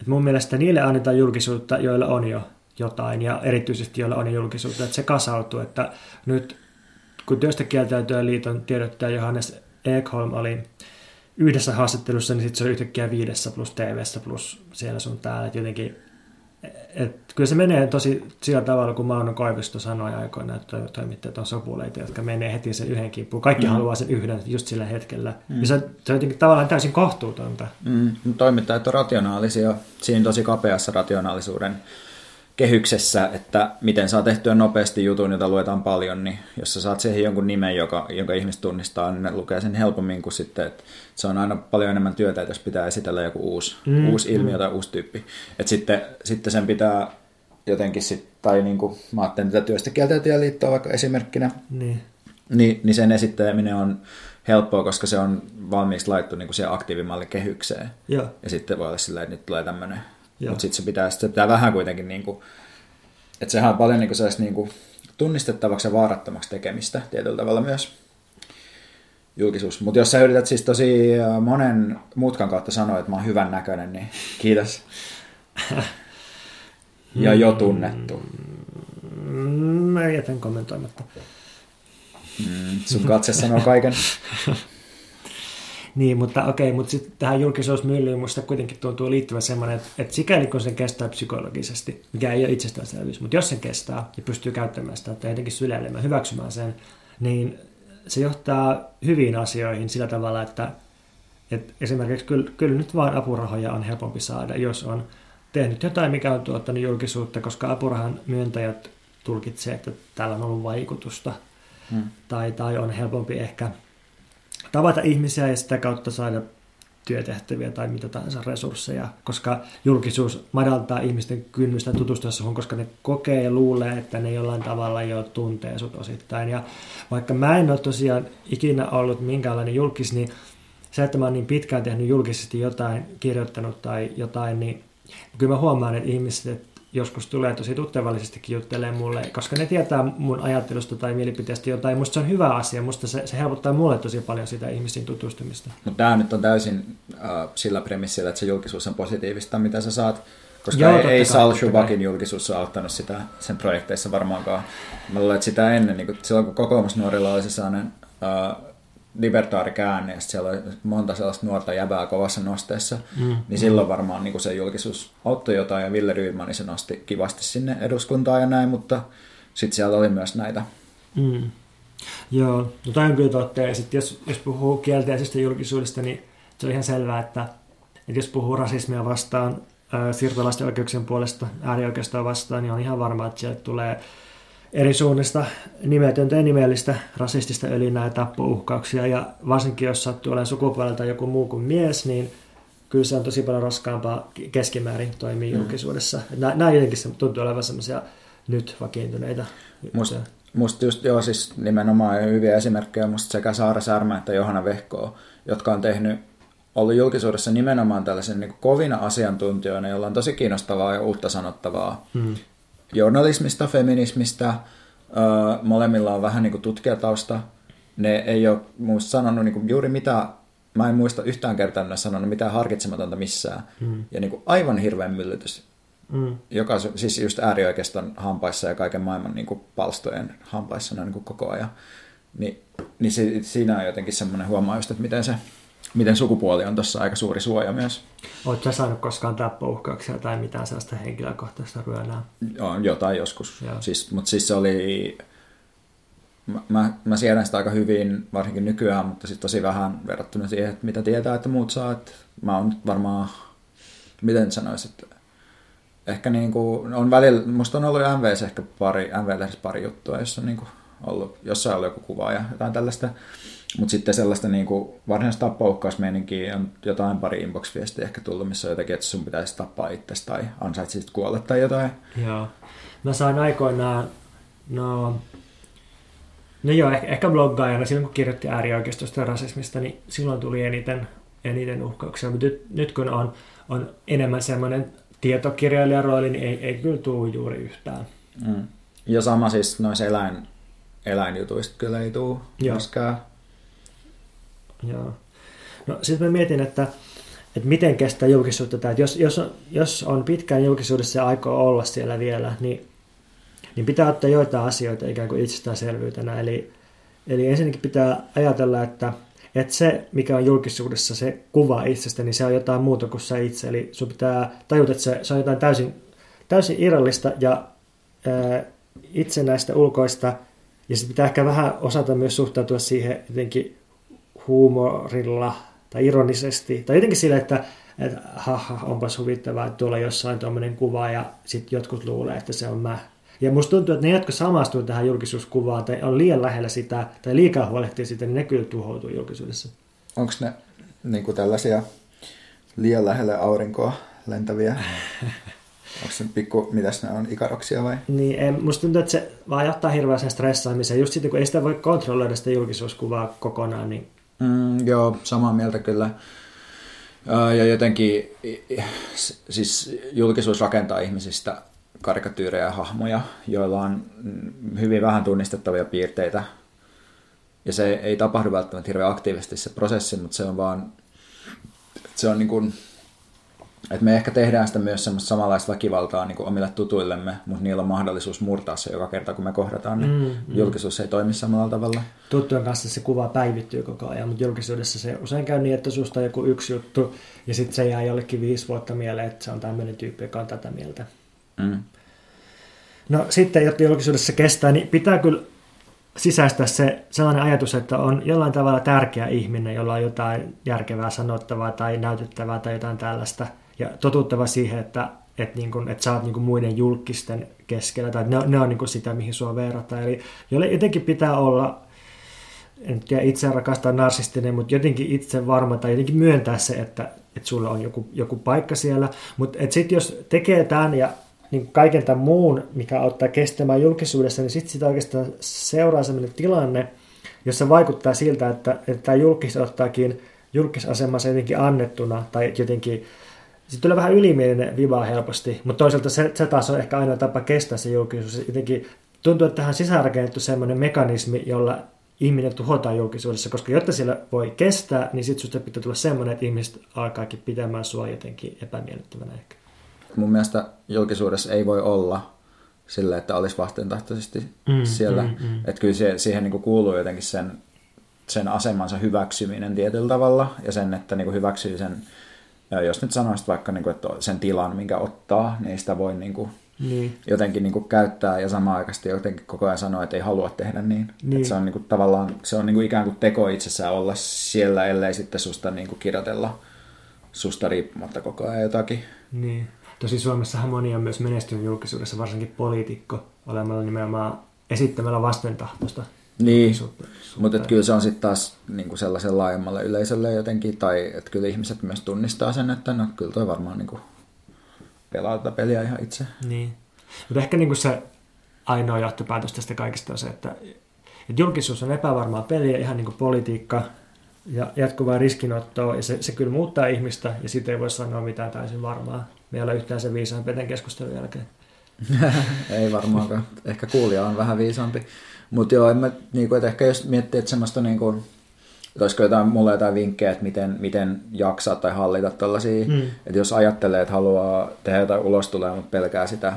että mun mielestä niille annetaan julkisuutta, joilla on jo jotain, ja erityisesti joilla on julkisuutta, että se kasautuu, että nyt kun työstä kieltäytyä liiton tiedottaja Johannes Ekholm oli yhdessä haastattelussa, niin sitten se oli yhtäkkiä viidessä plus tv plus siellä sun täällä, että jotenkin et kyllä se menee tosi sillä tavalla, kun Mauno Koivisto sanoi aikoina, että toimittajat on sopuleita, jotka menee heti sen yhden kimppuun. Kaikki mm. haluaa sen yhden just sillä hetkellä. Mm. Ja se, se on jotenkin tavallaan täysin kohtuutonta. Mm. Toimittajat on rationaalisia. Siinä tosi kapeassa rationaalisuuden kehyksessä, että miten saa tehtyä nopeasti jutun, jota luetaan paljon, niin jos sä saat siihen jonkun nimen, joka, jonka ihmiset tunnistaa, niin ne lukee sen helpommin kuin sitten, että se on aina paljon enemmän työtä, että jos pitää esitellä joku uusi, mm, uusi ilmiö mm. tai uusi tyyppi. Että sitten, sitten sen pitää jotenkin sit, tai niin kuin, mä ajattelen tätä työstä liittoa vaikka esimerkkinä, niin. Niin, niin sen esittäminen on helppoa, koska se on valmiiksi laittu niin kuin siihen aktiivimallin kehykseen. Ja. ja sitten voi olla sillä, että nyt tulee tämmöinen mutta sitten se pitää, se pitää vähän kuitenkin, niin kuin, että sehän on paljon niin kuin niin kuin tunnistettavaksi ja vaarattomaksi tekemistä tietyllä tavalla myös julkisuus. Mutta jos sä yrität siis tosi monen mutkan kautta sanoa, että mä oon hyvän näköinen, niin kiitos. ja jo tunnettu. Mm, mä jätän kommentoimatta. Mm, sun katse sanoo kaiken. Niin, mutta okei, mutta sitten tähän julkisuusmyllyyn musta kuitenkin tuntuu liittyvän semmoinen, että, että sikäli kun sen kestää psykologisesti, mikä ei ole itsestäänselvyys, mutta jos sen kestää ja pystyy käyttämään sitä tai jotenkin syleilemään, hyväksymään sen, niin se johtaa hyviin asioihin sillä tavalla, että, että esimerkiksi kyllä, kyllä nyt vaan apurahoja on helpompi saada, jos on tehnyt jotain, mikä on tuottanut julkisuutta, koska apurahan myöntäjät tulkitsee, että tällä on ollut vaikutusta. Hmm. Tai, tai on helpompi ehkä tavata ihmisiä ja sitä kautta saada työtehtäviä tai mitä tahansa resursseja, koska julkisuus madaltaa ihmisten kynnystä tutustua sinuun, koska ne kokee ja luulee, että ne jollain tavalla jo tuntee sut osittain. Ja vaikka mä en ole tosiaan ikinä ollut minkäänlainen julkis, niin se, että mä oon niin pitkään tehnyt julkisesti jotain, kirjoittanut tai jotain, niin kyllä mä huomaan, että ihmiset joskus tulee tosi tuttavallisestikin juttelemaan mulle, koska ne tietää mun ajattelusta tai mielipiteestä jotain. Musta se on hyvä asia, musta se, se helpottaa mulle tosi paljon sitä ihmisiin tutustumista. Mutta tämä nyt on täysin äh, sillä premissillä, että se julkisuus on positiivista, mitä sä saat. Koska Joo, ei, ei Sal Schubakin julkisuus ole auttanut sitä sen projekteissa varmaankaan. Mä luulen, että sitä ennen, niin kun, silloin kun kokoomusnuorilla oli se sellainen äh, libertaarikäänne, siellä oli monta sellaista nuorta jäbää kovassa nosteessa, mm. niin silloin varmaan niin se julkisuus auttoi jotain, ja Ville Ryyman niin se nosti kivasti sinne eduskuntaan ja näin, mutta sitten siellä oli myös näitä. Mm. Joo, no tämä on kyllä totta, ja sitten jos, jos puhuu kielteisestä julkisuudesta, niin se on ihan selvää, että, että jos puhuu rasismia vastaan, siirtolaisten oikeuksien puolesta, äärioikeustoa vastaan, niin on ihan varma, että sieltä tulee eri suunnista nimetöntä ja nimellistä rasistista ölinää ja tappouhkauksia. Ja varsinkin jos sattuu olemaan sukupuolelta joku muu kuin mies, niin kyllä se on tosi paljon raskaampaa keskimäärin toimia mm. julkisuudessa. Nämä, nämä jotenkin tuntuu olevan sellaisia nyt vakiintuneita. Musta, musta just joo, siis nimenomaan hyviä esimerkkejä musta sekä Saara Särmä että Johanna Vehko, jotka on tehnyt ollut julkisuudessa nimenomaan tällaisen niin kovina asiantuntijoina, joilla on tosi kiinnostavaa ja uutta sanottavaa. Mm journalismista, feminismistä, molemmilla on vähän niin kuin tutkijatausta. Ne ei ole muista sanonut niin kuin juuri mitä, mä en muista yhtään kertaa ne sanonut mitään harkitsematonta missään. Mm. Ja niin kuin aivan hirveän myllytys. Mm. Joka, siis just äärioikeiston hampaissa ja kaiken maailman niin kuin palstojen hampaissa niin kuin koko ajan. Ni, niin se, siinä on jotenkin semmoinen huomaa just, että miten se miten sukupuoli on tuossa aika suuri suoja myös. Oletko saanut koskaan tappouhkauksia tai mitään sellaista henkilökohtaista ryönää? Joo, jotain joskus. Siis, mutta siis se oli... Mä, mä siedän sitä aika hyvin, varsinkin nykyään, mutta sitten tosi vähän verrattuna siihen, että mitä tietää, että muut saa. Että mä oon varmaan, miten sanoisit, ehkä niin kuin, on välillä, musta on ollut MVS ehkä pari, MV pari juttua, jossa on niin kuin ollut, jossain ollut joku kuva ja jotain tällaista. Mutta sitten sellaista niin kuin varsinaista tappaukkausmeininkiä on jotain pari inbox-viestiä ehkä tullut, missä on jotakin, että sun pitäisi tappaa itsesi tai ansaitsisit kuolla tai jotain. Joo. Mä sain aikoinaan, no, no joo, ehkä, ehkä bloggaajana silloin kun kirjoitti äärioikeistosta ja rasismista, niin silloin tuli eniten, eniten uhkauksia. Mutta nyt, nyt kun on, on enemmän semmoinen tietokirjailijan rooli, niin ei, ei kyllä tule juuri yhtään. Mm. Ja sama siis noissa eläin, eläinjutuista kyllä ei tule myöskään Joo. No sitten mä mietin, että, että miten kestää julkisuutta tämä. Jos, jos, jos on pitkään julkisuudessa ja aikoo olla siellä vielä, niin, niin pitää ottaa joitain asioita ikään kuin itsestäänselvyytenä. Eli, eli ensinnäkin pitää ajatella, että, että se, mikä on julkisuudessa, se kuva itsestä, niin se on jotain muuta kuin sä itse. Eli sun pitää tajuta, että se, se on jotain täysin, täysin irrallista ja ää, itsenäistä ulkoista, ja sitten pitää ehkä vähän osata myös suhtautua siihen jotenkin huumorilla tai ironisesti, tai jotenkin sillä, että että haha, onpas huvittavaa, että tuolla jossain tuommoinen kuva ja sitten jotkut luulee, että se on mä. Ja musta tuntuu, että ne, jotka samastuvat tähän julkisuuskuvaan tai on liian lähellä sitä tai liikaa huolehtii sitä, niin ne kyllä tuhoutuu julkisuudessa. Onko ne niin kuin tällaisia liian lähelle aurinkoa lentäviä? Onko se pikku, mitäs ne on, ikaroksia vai? Niin, en, musta tuntuu, että se vaan johtaa hirveän sen stressaamiseen. Just sitten, kun ei sitä voi kontrolloida sitä julkisuuskuvaa kokonaan, niin... Mm, joo, samaa mieltä kyllä. Ja jotenkin, siis julkisuus rakentaa ihmisistä karikatyyrejä ja hahmoja, joilla on hyvin vähän tunnistettavia piirteitä. Ja se ei tapahdu välttämättä hirveän aktiivisesti se prosessi, mutta se on vaan, se on niin kuin, että me ehkä tehdään sitä myös semmoista samanlaista väkivaltaa niin kuin omille tutuillemme, mutta niillä on mahdollisuus murtaa se joka kerta, kun me kohdataan, niin mm, mm. julkisuus ei toimi samalla tavalla. Tuttujen kanssa se kuva päivittyy koko ajan, mutta julkisuudessa se usein käy niin, että susta on joku yksi juttu, ja sitten se jää jollekin viisi vuotta mieleen, että se on tämmöinen tyyppi, joka on tätä mieltä. Mm. No sitten, jotta julkisuudessa kestää, niin pitää kyllä sisäistää se sellainen ajatus, että on jollain tavalla tärkeä ihminen, jolla on jotain järkevää sanottavaa tai näytettävää tai jotain tällaista – ja totuttava siihen, että, että, niin kuin, että sä oot niin muiden julkisten keskellä, tai ne, ne on niin sitä, mihin sua verrataan. Eli jolle jotenkin pitää olla, en tiedä itse rakastaa narsistinen, mutta jotenkin itse varma tai jotenkin myöntää se, että, että sulla on joku, joku paikka siellä. Mutta sitten jos tekee tämän ja niin kaiken tämän muun, mikä auttaa kestämään julkisuudessa, niin sitten sitä oikeastaan seuraa sellainen tilanne, jossa vaikuttaa siltä, että, että tämä julkis ottaakin julkisasemansa jotenkin annettuna tai jotenkin sitten tulee vähän ylimielinen viva helposti, mutta toisaalta se, se taas on ehkä ainoa tapa kestää se julkisuus. Jotenkin tuntuu, että tähän on sisäänrakennettu sellainen mekanismi, jolla ihminen tuhotaan julkisuudessa, koska jotta siellä voi kestää, niin sitten susta pitää tulla semmoinen, että ihmiset alkaakin pitämään sua jotenkin epämiellyttävänä ehkä. Mun mielestä julkisuudessa ei voi olla sillä, että olisi vastentahtoisesti mm, siellä. Mm, mm. Että kyllä se, siihen niin kuuluu jotenkin sen, sen asemansa hyväksyminen tietyllä tavalla ja sen, että niin hyväksyy sen ja jos nyt sanoisit vaikka, niin kuin, että sen tilan, minkä ottaa, niin sitä voi niin kuin, niin. jotenkin niin kuin, käyttää ja samaan aikaisesti jotenkin koko ajan sanoa, että ei halua tehdä niin. niin. Että se on niin kuin, tavallaan se on niin kuin, ikään kuin teko itsessään olla siellä, ellei sitten susta niin kuin, kirjoitella susta riippumatta koko ajan jotakin. Niin. Tosi Suomessahan moni on myös menestynyt julkisuudessa, varsinkin poliitikko, olemalla nimenomaan esittämällä vastentahtoista niin, mutta kyllä se on sitten taas niin sellaisen laajemmalle yleisölle jotenkin, tai että kyllä ihmiset myös tunnistaa sen, että no kyllä toi varmaan niin kuin pelaa tätä peliä ihan itse. Niin, mutta ehkä niin kuin se ainoa johtopäätös tästä kaikesta on se, että, että julkisuus on epävarmaa peliä, ihan niin kuin politiikka ja jatkuvaa riskinottoa, ja se, se kyllä muuttaa ihmistä, ja siitä ei voi sanoa mitään täysin varmaa. Me ei ole yhtään se viisaan peten keskustelun jälkeen. ei varmaankaan. Ehkä kuulija on vähän viisaampi. Mutta joo, en mä, niinku, että ehkä jos miettii, että semmoista niinku, että olisiko jotain, mulle jotain vinkkejä, että miten, miten jaksaa tai hallita tällaisia, mm. että jos ajattelee, että haluaa tehdä jotain ulostuloa, mutta pelkää sitä,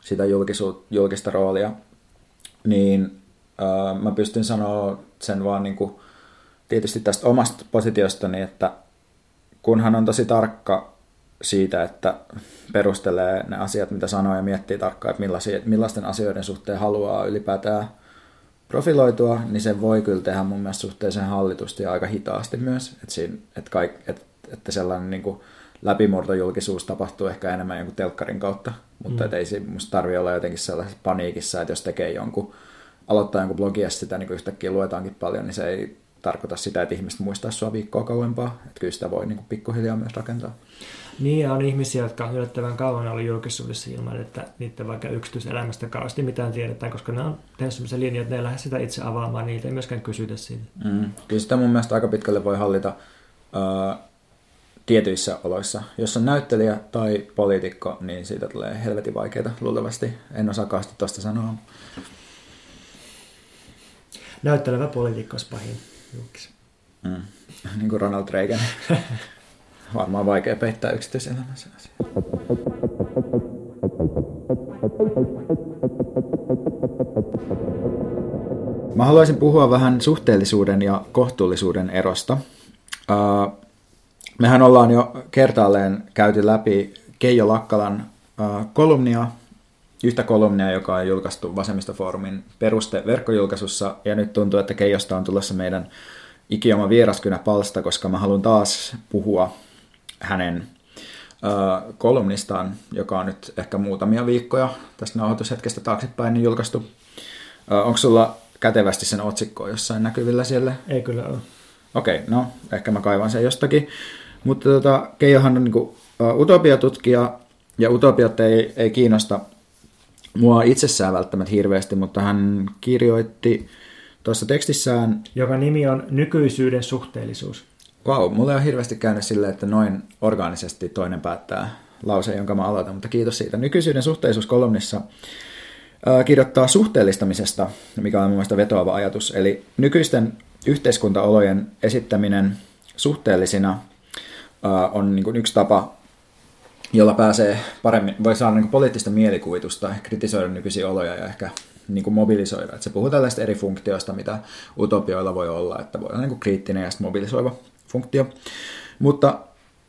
sitä julkisu, julkista roolia, niin äh, mä pystyn sanoa sen vaan niin kuin, tietysti tästä omasta positiostani, että kunhan on tosi tarkka siitä, että perustelee ne asiat, mitä sanoo ja miettii tarkkaan, että millaisten asioiden suhteen haluaa ylipäätään profiloitua, niin se voi kyllä tehdä mun mielestä suhteellisen hallitusti ja aika hitaasti myös. Että, siinä, että, kaik, että, että sellainen niin kuin läpimurtojulkisuus tapahtuu ehkä enemmän jonkun telkkarin kautta, mutta mm. ei se musta tarvitse olla jotenkin sellaisessa paniikissa, että jos tekee jonkun, aloittaa jonkun blogia ja sitä niin kuin yhtäkkiä luetaankin paljon, niin se ei tarkoita sitä, että ihmiset muistaa sua viikkoa kauempaa. Että kyllä sitä voi niin kuin pikkuhiljaa myös rakentaa. Niin, ja on ihmisiä, jotka yllättävän kauan ollut julkisuudessa ilman, että niiden vaikka yksityiselämästä kauheasti mitään tiedetään, koska ne on tehnyt sellaisen linjan, että ne ei lähde sitä itse avaamaan, niitä ei myöskään kysytä siitä. Mm. Kyllä sitä mun mielestä aika pitkälle voi hallita uh, tietyissä oloissa. Jos on näyttelijä tai poliitikko, niin siitä tulee helvetin vaikeita luultavasti. En osaa kaasti tuosta sanoa. Näyttelevä poliitikko olisi pahin julkis. Mm. Niin kuin Ronald Reagan. varmaan vaikea peittää yksityiselämänsä Mä haluaisin puhua vähän suhteellisuuden ja kohtuullisuuden erosta. Mehän ollaan jo kertaalleen käyty läpi Keijo Lakkalan kolumnia, yhtä kolumnia, joka on julkaistu Vasemmistofoorumin peruste verkkojulkaisussa, ja nyt tuntuu, että Keijosta on tulossa meidän ikioma vieraskynä palsta, koska mä haluan taas puhua hänen kolumnistaan, joka on nyt ehkä muutamia viikkoja tästä nauhoitushetkestä taaksepäin niin julkaistu. Onko sulla kätevästi sen otsikkoa jossain näkyvillä siellä? Ei kyllä ole. Okei, okay, no ehkä mä kaivan sen jostakin. Mutta tota, Keijohan on niin kuin, uh, utopiatutkija, ja utopiat ei, ei kiinnosta mua itsessään välttämättä hirveästi, mutta hän kirjoitti tuossa tekstissään... Joka nimi on Nykyisyyden suhteellisuus. Vau, wow, mulle on hirveästi käynyt silleen, että noin orgaanisesti toinen päättää lauseen, jonka mä aloitan, mutta kiitos siitä. Nykyisyyden suhteellisuus kolumnissa kirjoittaa suhteellistamisesta, mikä on mun mielestä vetoava ajatus. Eli nykyisten yhteiskuntaolojen esittäminen suhteellisina on niin kuin yksi tapa, jolla pääsee paremmin, voi saada niin poliittista mielikuvitusta, kritisoida nykyisiä oloja ja ehkä niin kuin mobilisoida. Että se puhuu tällaista eri funktioista, mitä utopioilla voi olla, että voi olla niin kuin kriittinen ja mobilisoiva funktio. Mutta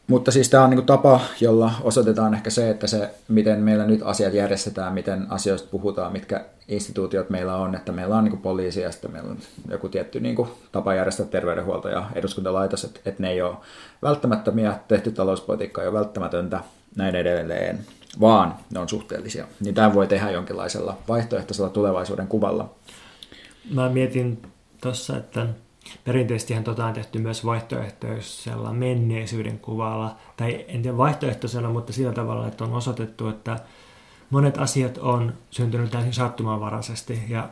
mutta siis tämä on niin tapa, jolla osoitetaan ehkä se, että se, miten meillä nyt asiat järjestetään, miten asioista puhutaan, mitkä instituutiot meillä on, että meillä on niin poliisi ja sitten meillä on joku tietty niin tapa järjestää terveydenhuolto ja eduskuntalaitos, että, että ne ei ole välttämättömiä, tehty talouspolitiikka ei ole välttämätöntä, näin edelleen, vaan ne on suhteellisia. Niin tämä voi tehdä jonkinlaisella vaihtoehtoisella tulevaisuuden kuvalla. Mä mietin tuossa, että Perinteisesti tota on tehty myös vaihtoehtoisella menneisyyden kuvalla, tai en tiedä vaihtoehtoisella, mutta sillä tavalla, että on osoitettu, että monet asiat on syntynyt täysin sattumanvaraisesti, ja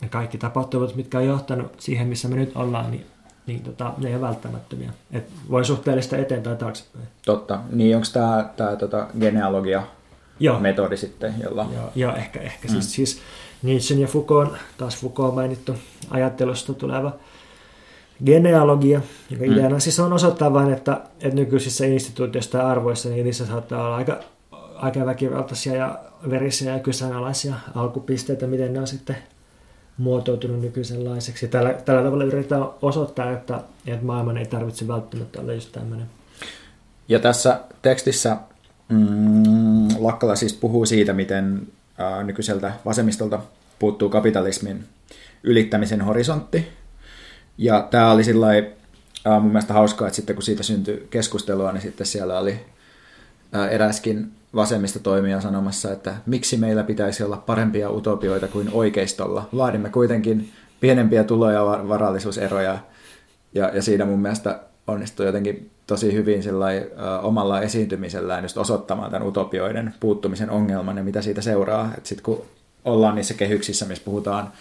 ne kaikki tapahtuvat, mitkä on johtanut siihen, missä me nyt ollaan, niin, niin tota, ne ei ole välttämättömiä. Et voi suhteellista eteen tai taaksepäin. Totta. Niin onko tämä tää, tota, genealogia Joo. metodi sitten, jolla... Joo, joo ehkä, ehkä. Mm. Siis, siis Nietzschen ja Foucault, taas Foucault mainittu ajattelusta tuleva genealogia, joka mm. ideana siis on osoittaa vain, että, että nykyisissä instituutioissa tai arvoissa, niin niissä saattaa olla aika, aika väkivaltaisia ja verisiä ja kyseenalaisia alkupisteitä, miten ne on sitten muotoutunut nykyisenlaiseksi. Tällä, tällä tavalla yritetään osoittaa, että, että maailman ei tarvitse välttämättä olla just tämmöinen. Ja tässä tekstissä mm, Lakkala siis puhuu siitä, miten ää, nykyiseltä vasemmistolta puuttuu kapitalismin ylittämisen horisontti, ja tämä oli sillä äh, mun mielestä hauskaa, että sitten kun siitä syntyi keskustelua, niin sitten siellä oli äh, eräskin vasemmista toimija sanomassa, että miksi meillä pitäisi olla parempia utopioita kuin oikeistolla. Vaadimme kuitenkin pienempiä tulo- ja varallisuuseroja. Ja, ja siinä mun mielestä onnistui jotenkin tosi hyvin sillai, äh, omalla esiintymisellään just osoittamaan tämän utopioiden puuttumisen ongelman ja mitä siitä seuraa. Sitten kun ollaan niissä kehyksissä, missä puhutaan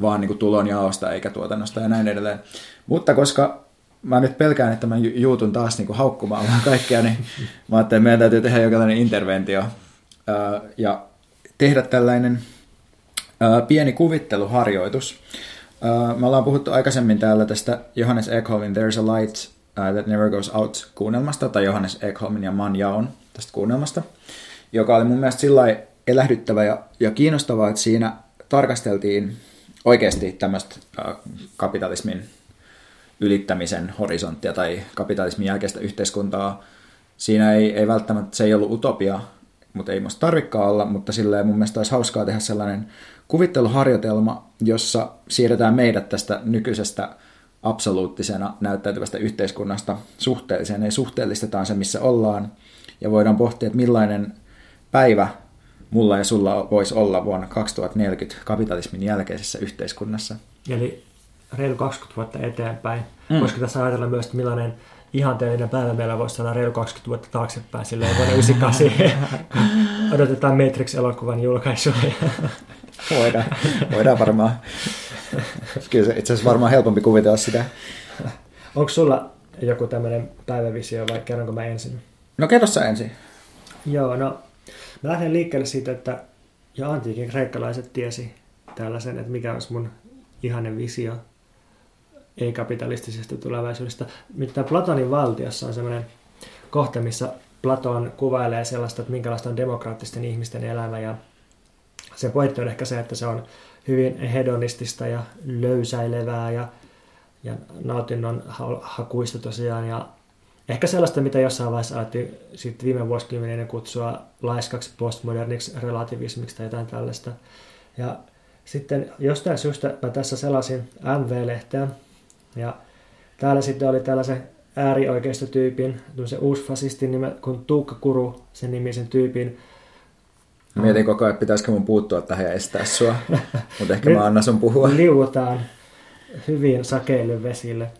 vaan niin kuin tulonjaosta eikä tuotannosta ja näin edelleen. Mutta koska mä nyt pelkään, että mä juutun taas niin kuin haukkumaan vaan kaikkea, niin mä ajattelin, että meidän täytyy tehdä jonkinlainen interventio ja tehdä tällainen pieni kuvitteluharjoitus. Me ollaan puhuttu aikaisemmin täällä tästä Johannes Ekholmin There's a Light That Never Goes Out kuunnelmasta, tai Johannes Ekholmin ja Man Jaon tästä kuunnelmasta, joka oli mun mielestä sillä elähdyttävä ja, ja kiinnostavaa, että siinä tarkasteltiin oikeasti tämmöistä kapitalismin ylittämisen horisonttia tai kapitalismin jälkeistä yhteiskuntaa. Siinä ei, ei välttämättä, se ei ollut utopia, mutta ei musta tarvikaan olla, mutta silleen mun mielestä olisi hauskaa tehdä sellainen kuvitteluharjoitelma, jossa siirretään meidät tästä nykyisestä absoluuttisena näyttäytyvästä yhteiskunnasta suhteelliseen, ei suhteellistetaan se, missä ollaan, ja voidaan pohtia, että millainen päivä mulla ja sulla voisi olla vuonna 2040 kapitalismin jälkeisessä yhteiskunnassa. Eli reilu 20 vuotta eteenpäin. Mm. Voisiko tässä ajatella myös, että millainen ihanteellinen päivä meillä voisi olla reilu 20 vuotta taaksepäin, silleen vuonna 98 odotetaan Matrix-elokuvan julkaisua. voidaan, voidaan varmaan. Kyllä se itse asiassa varmaan helpompi kuvitella sitä. Onko sulla joku tämmöinen päivävisio vai kerronko mä ensin? No kerro sä ensin. Joo, no Mä lähden liikkeelle siitä, että ja antiikin kreikkalaiset tiesi tällaisen, että mikä olisi mun ihanen visio ei-kapitalistisesta tulevaisuudesta. Mitä Platonin valtiossa on sellainen kohta, missä Platon kuvailee sellaista, että minkälaista on demokraattisten ihmisten elämä ja se pointti on ehkä se, että se on hyvin hedonistista ja löysäilevää ja, ja nautinnon hakuista tosiaan ja ehkä sellaista, mitä jossain vaiheessa alettiin sitten viime vuosikymmeninen kutsua laiskaksi postmoderniksi relativismiksi tai jotain tällaista. Ja sitten jostain syystä mä tässä selasin MV-lehteä ja täällä sitten oli tällaisen äärioikeistotyypin, se uusfasistin nime, kun Tuukka Kuru, sen nimisen tyypin. Mietin koko ajan, että pitäisikö mun puuttua tähän ja estää sua, mutta ehkä mä annan sun puhua. Liuutaan hyvin sakeille vesille.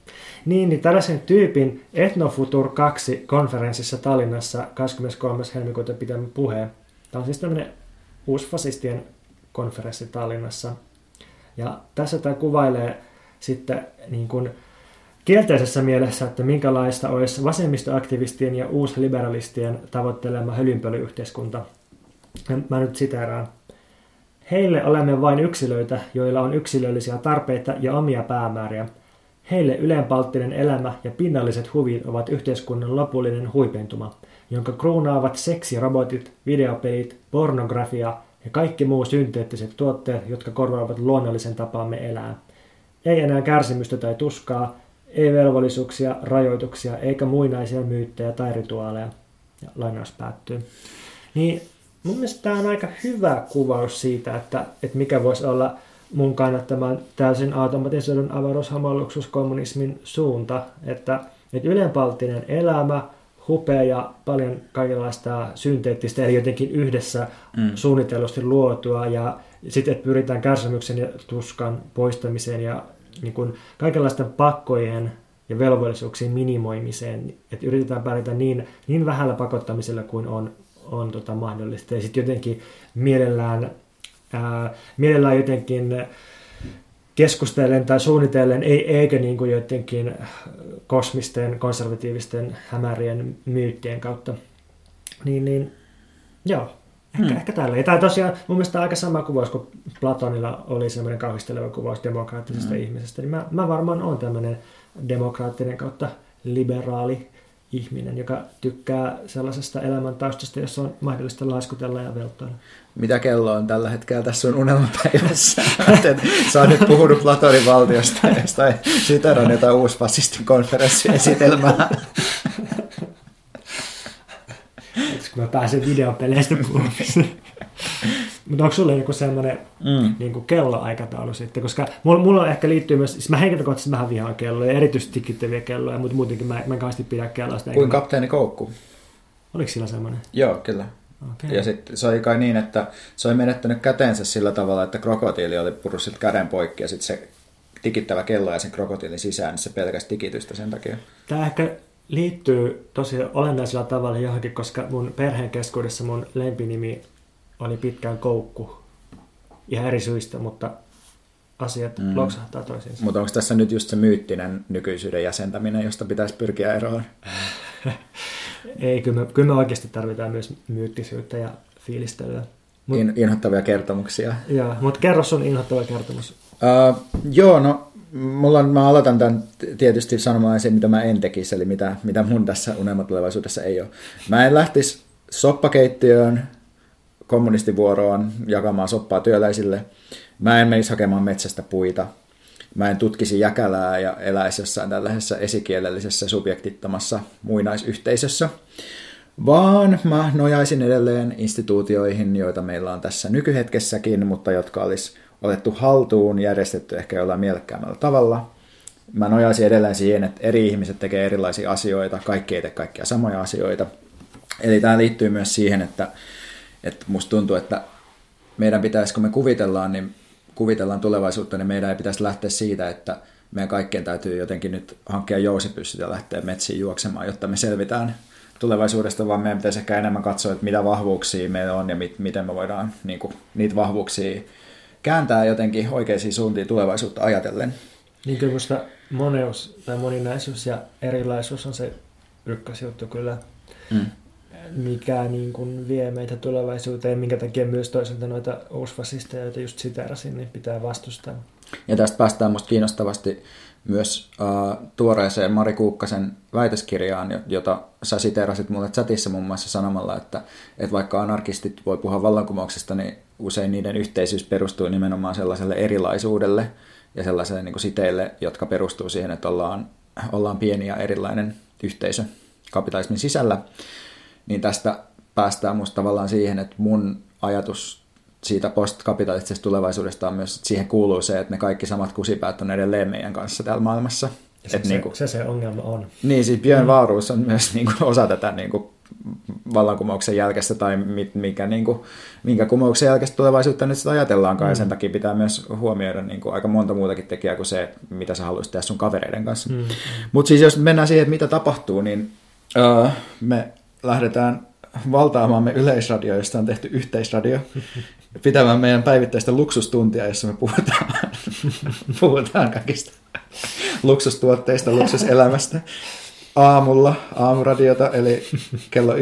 Niin, niin tällaisen tyypin Ethnofutur 2 konferenssissa Tallinnassa 23. helmikuuta pitämä puheen. Tämä on siis tämmöinen uusfasistien konferenssi Tallinnassa. Ja tässä tämä kuvailee sitten niin kuin kielteisessä mielessä, että minkälaista olisi vasemmistoaktivistien ja uusliberalistien tavoittelema hölynpölyyhteiskunta. Mä nyt siteeraan. Heille olemme vain yksilöitä, joilla on yksilöllisiä tarpeita ja omia päämääriä. Heille ylenpalttinen elämä ja pinnalliset huvit ovat yhteiskunnan lopullinen huipentuma, jonka kruunaavat seksirobotit, videopelit, pornografia ja kaikki muu synteettiset tuotteet, jotka korvaavat luonnollisen tapaamme elää. Ei enää kärsimystä tai tuskaa, ei velvollisuuksia, rajoituksia eikä muinaisia myyttejä tai rituaaleja. Ja lainaus päättyy. Niin mun mielestä tämä on aika hyvä kuvaus siitä, että, että mikä voisi olla mun kannattamaan täysin automatisoidun avaruushamalluksuskommunismin suunta, että, että ylenpalttinen elämä, hupea ja paljon kaikenlaista synteettistä, eli jotenkin yhdessä mm. suunnitellusti luotua, ja sitten, että pyritään kärsimyksen ja tuskan poistamiseen ja niin kuin kaikenlaisten pakkojen ja velvollisuuksien minimoimiseen, että yritetään pärjätä niin, niin vähällä pakottamisella kuin on, on tota mahdollista. Ja sitten jotenkin mielellään, ää, mielellään jotenkin keskustellen tai suunnitellen, ei, eikä niin kuin jotenkin kosmisten, konservatiivisten, hämärien myyttien kautta. Niin, niin joo, Ehkä, hmm. ehkä tällä. Ja tämä tosiaan mun mielestä aika sama kuvaus kuin Platonilla oli semmoinen kauhisteleva kuvaus demokraattisesta hmm. ihmisestä. Niin mä, mä varmaan olen tämmöinen demokraattinen kautta liberaali ihminen, joka tykkää sellaisesta elämäntaustasta, jossa on mahdollista laiskutella ja veltoilla. Mitä kello on tällä hetkellä tässä sun unelmapäivässä? Sä oot nyt puhunut Platonin valtiosta ja jostain siteran jotain uusfasistin konferenssiesitelmää. kun mä pääsen videopeleistä puhumaan. Mutta onko sulla joku semmoinen mm. niin kelloaikataulu sitten? Koska mulla, mulla ehkä liittyy myös, siis mä henkilökohtaisesti vähän vihaan kelloja, erityisesti tikittäviä kelloja, mutta muutenkin mä, mä en kauheasti pidä kelloista. Kuin kapteeni Koukku. Oliko sillä semmoinen? Joo, kyllä. Okay. Ja sitten se oli kai niin, että se oli menettänyt käteensä sillä tavalla, että krokotiili oli purru siltä käden poikki ja sitten se tikittävä kello ja sen krokotiilin sisään, niin se pelkästään tikitystä sen takia. Tämä ehkä liittyy tosi olennaisella tavalla johonkin, koska mun perheen keskuudessa mun lempinimi oli pitkään koukku. Ihan eri syistä, mutta asiat mm. loksahtaa toisiinsa. Mutta onko tässä nyt just se myyttinen nykyisyyden jäsentäminen, josta pitäisi pyrkiä eroon? Ei, kyllä me, kyllä me oikeasti tarvitaan myös myyttisyyttä ja fiilistelyä. Mut, In, inhottavia kertomuksia. Joo, mutta kerro sun inhottava kertomus. Uh, joo, no mulla on, mä aloitan tämän tietysti sanomaan sen, mitä mä en tekisi, eli mitä, mitä mun tässä unelmatulevaisuudessa ei ole. Mä en lähtisi soppakeittiöön, kommunistivuoroon jakamaan soppaa työläisille. Mä en menisi hakemaan metsästä puita. Mä en tutkisi jäkälää ja eläisi jossain tällaisessa esikielellisessä subjektittomassa muinaisyhteisössä. Vaan mä nojaisin edelleen instituutioihin, joita meillä on tässä nykyhetkessäkin, mutta jotka olisi otettu haltuun, järjestetty ehkä jollain mielekkäämmällä tavalla. Mä nojaisin edelleen siihen, että eri ihmiset tekee erilaisia asioita, kaikki ei tee kaikkia samoja asioita. Eli tämä liittyy myös siihen, että, että musta tuntuu, että meidän pitäisi, kun me kuvitellaan, niin kuvitellaan tulevaisuutta, niin meidän ei pitäisi lähteä siitä, että meidän kaikkien täytyy jotenkin nyt hankkia jousipyssyt ja lähteä metsiin juoksemaan, jotta me selvitään tulevaisuudesta, vaan meidän pitäisi ehkä enemmän katsoa, että mitä vahvuuksia meillä on ja mit, miten me voidaan niin kuin, niitä vahvuuksia kääntää jotenkin oikeisiin suuntiin tulevaisuutta ajatellen. Niin kyllä minusta moneus tai moninaisuus ja erilaisuus on se ykkösjuttu kyllä, mm. Mikä niin kuin vie meitä tulevaisuuteen, minkä takia myös toisaalta noita uusfasisteja, joita just siterasin, niin pitää vastustaa. Ja tästä päästään minusta kiinnostavasti myös uh, tuoreeseen Mari Kuukkasen väitöskirjaan, jota sä siterasit mulle chatissa muun muassa sanomalla, että, että vaikka anarkistit voi puhua vallankumouksesta, niin usein niiden yhteisyys perustuu nimenomaan sellaiselle erilaisuudelle ja sellaiselle niin siteille, jotka perustuu siihen, että ollaan, ollaan pieni ja erilainen yhteisö. kapitalismin sisällä, niin tästä päästään musta tavallaan siihen, että mun ajatus siitä postkapitalistisesta tulevaisuudesta on myös, että siihen kuuluu se, että ne kaikki samat kusipäät on edelleen meidän kanssa täällä maailmassa. Se, Et se, niin kuin, se, se ongelma on. niin, siis Björn Vaaruus on myös niin kuin, osa tätä niin kuin, vallankumouksen jälkeistä tai mit, mikä, niin kuin, minkä kumouksen jälkeistä tulevaisuutta nyt sitä ajatellaankaan. Mm. Ja sen takia pitää myös huomioida niin kuin, aika monta muutakin tekijää kuin se, mitä sä haluaisit tehdä sun kavereiden kanssa. Mm. Mutta siis jos mennään siihen, että mitä tapahtuu, niin uh, me lähdetään valtaamaamme yleisradio, josta on tehty yhteisradio, pitämään meidän päivittäistä luksustuntia, jossa me puhutaan, puhutaan kaikista luksustuotteista, luksuselämästä aamulla aamuradiota, eli kello 11-12.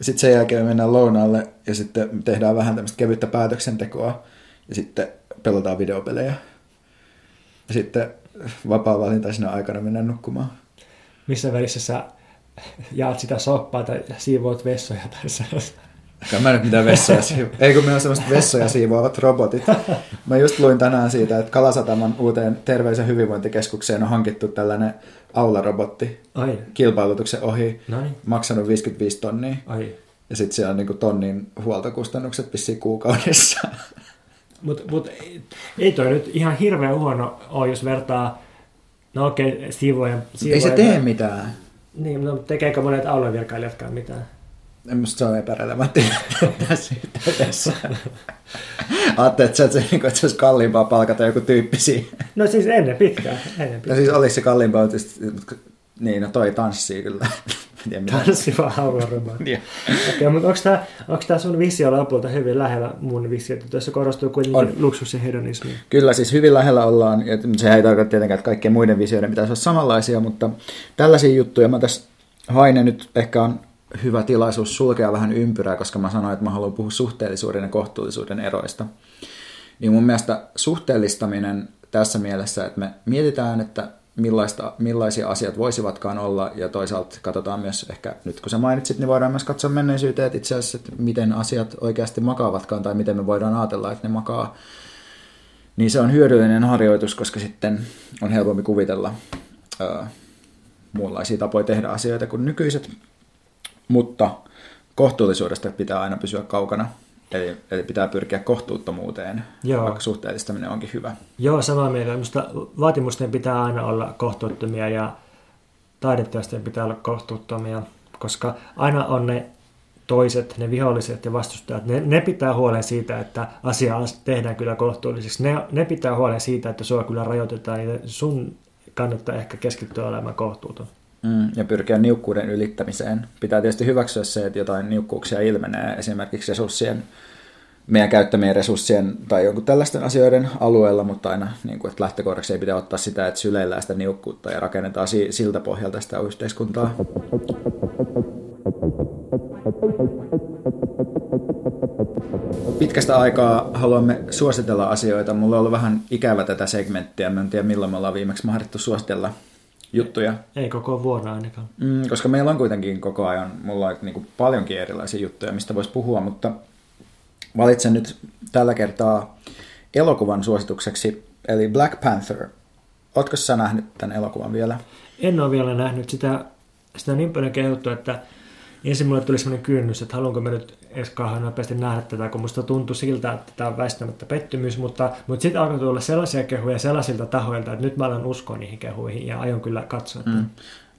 Sitten sen jälkeen me mennään lounaalle ja sitten tehdään vähän tämmöistä kevyttä päätöksentekoa ja sitten pelataan videopelejä. Ja sitten vapaa-valintaisena aikana mennään nukkumaan. Missä välissä sä jaat sitä soppaa tai siivoat vessoja tai sellaista? Kai mä nyt mitään vessoja siivoa. Ei kun meillä on semmoiset vessoja siivoavat robotit. Mä just luin tänään siitä, että Kalasataman uuteen terveys- ja hyvinvointikeskukseen on hankittu tällainen aularobotti Ai, kilpailutuksen ohi, noin. maksanut 55 tonnia. Ai. Ja sitten siellä on niinku tonnin huoltokustannukset vissiin kuukaudessa. Mutta mut, ei, toi nyt ihan hirveän huono ole, jos vertaa, no okei, okay, siivojen... Ei se tee mitään. Niin, no tekeekö monet aluevirkailijatkaan mitään? En musta se on epärelevantti tässä yhteydessä. Ajattelin, että se, että se, niinku, että se olisi kalliimpaa palkata joku tyyppi siihen. No siis ennen pitkään. Ennen No pitkään. siis olisi se kalliimpaa, tietysti, niin no toi tanssii kyllä. En tiedä, mitä- Tanssiva aularobotti. Niin. Okei, mutta onko tämä onko tää sun visio lopulta hyvin lähellä mun visiota? Tuossa korostuu kuitenkin On. luksus ja hedonismi. Kyllä siis hyvin lähellä ollaan, ja sehän ei tarkoita tietenkään, että kaikkien muiden visioiden pitäisi olla samanlaisia, mutta tällaisia juttuja mä tässä hain nyt ehkä on hyvä tilaisuus sulkea vähän ympyrää, koska mä sanoin, että mä haluan puhua suhteellisuuden ja kohtuullisuuden eroista. Niin mun mielestä suhteellistaminen tässä mielessä, että me mietitään, että millaista, millaisia asiat voisivatkaan olla, ja toisaalta katsotaan myös ehkä, nyt kun sä mainitsit, niin voidaan myös katsoa menneisyyteen, että itse asiassa, että miten asiat oikeasti makaavatkaan, tai miten me voidaan ajatella, että ne makaa niin se on hyödyllinen harjoitus, koska sitten on helpompi kuvitella ö, muunlaisia tapoja tehdä asioita kuin nykyiset. Mutta kohtuullisuudesta pitää aina pysyä kaukana. Eli, eli pitää pyrkiä kohtuuttomuuteen, Joo. vaikka suhteellistaminen onkin hyvä. Joo, samaa mieltä. Minusta vaatimusten pitää aina olla kohtuuttomia ja taideteosten pitää olla kohtuuttomia, koska aina on ne toiset, ne viholliset ja vastustajat, ne, ne pitää huolen siitä, että asia tehdään kyllä kohtuulliseksi. Ne, ne pitää huolen siitä, että sua kyllä rajoitetaan, niin sun kannattaa ehkä keskittyä olemaan kohtuuton. Mm, ja pyrkiä niukkuuden ylittämiseen. Pitää tietysti hyväksyä se, että jotain niukkuuksia ilmenee esimerkiksi resurssien, meidän käyttämien resurssien tai jonkun tällaisten asioiden alueella, mutta aina niin kuin, että lähtökohdaksi ei pitää ottaa sitä, että syleillään sitä niukkuutta ja rakennetaan si- siltä pohjalta sitä yhteiskuntaa. Pitkästä aikaa haluamme suositella asioita. Mulla on ollut vähän ikävä tätä segmenttiä. Mä en tiedä milloin me ollaan viimeksi mahdettu suositella juttuja. Ei koko vuonna ainakaan. Mm, koska meillä on kuitenkin koko ajan, mulla on niin kuin paljonkin erilaisia juttuja, mistä voisi puhua, mutta valitsen nyt tällä kertaa elokuvan suositukseksi, eli Black Panther. Ootko sä nähnyt tämän elokuvan vielä? En ole vielä nähnyt sitä, sitä on niin paljon kehuttu, että ensin mulle tuli sellainen kynnys, että haluanko mä nyt edes kauhean nopeasti nähdä tätä, kun musta tuntui siltä, että tämä on väistämättä pettymys, mutta, mutta sitten alkoi tulla sellaisia kehuja sellaisilta tahoilta, että nyt mä alan uskoa niihin kehuihin ja aion kyllä katsoa. Mm.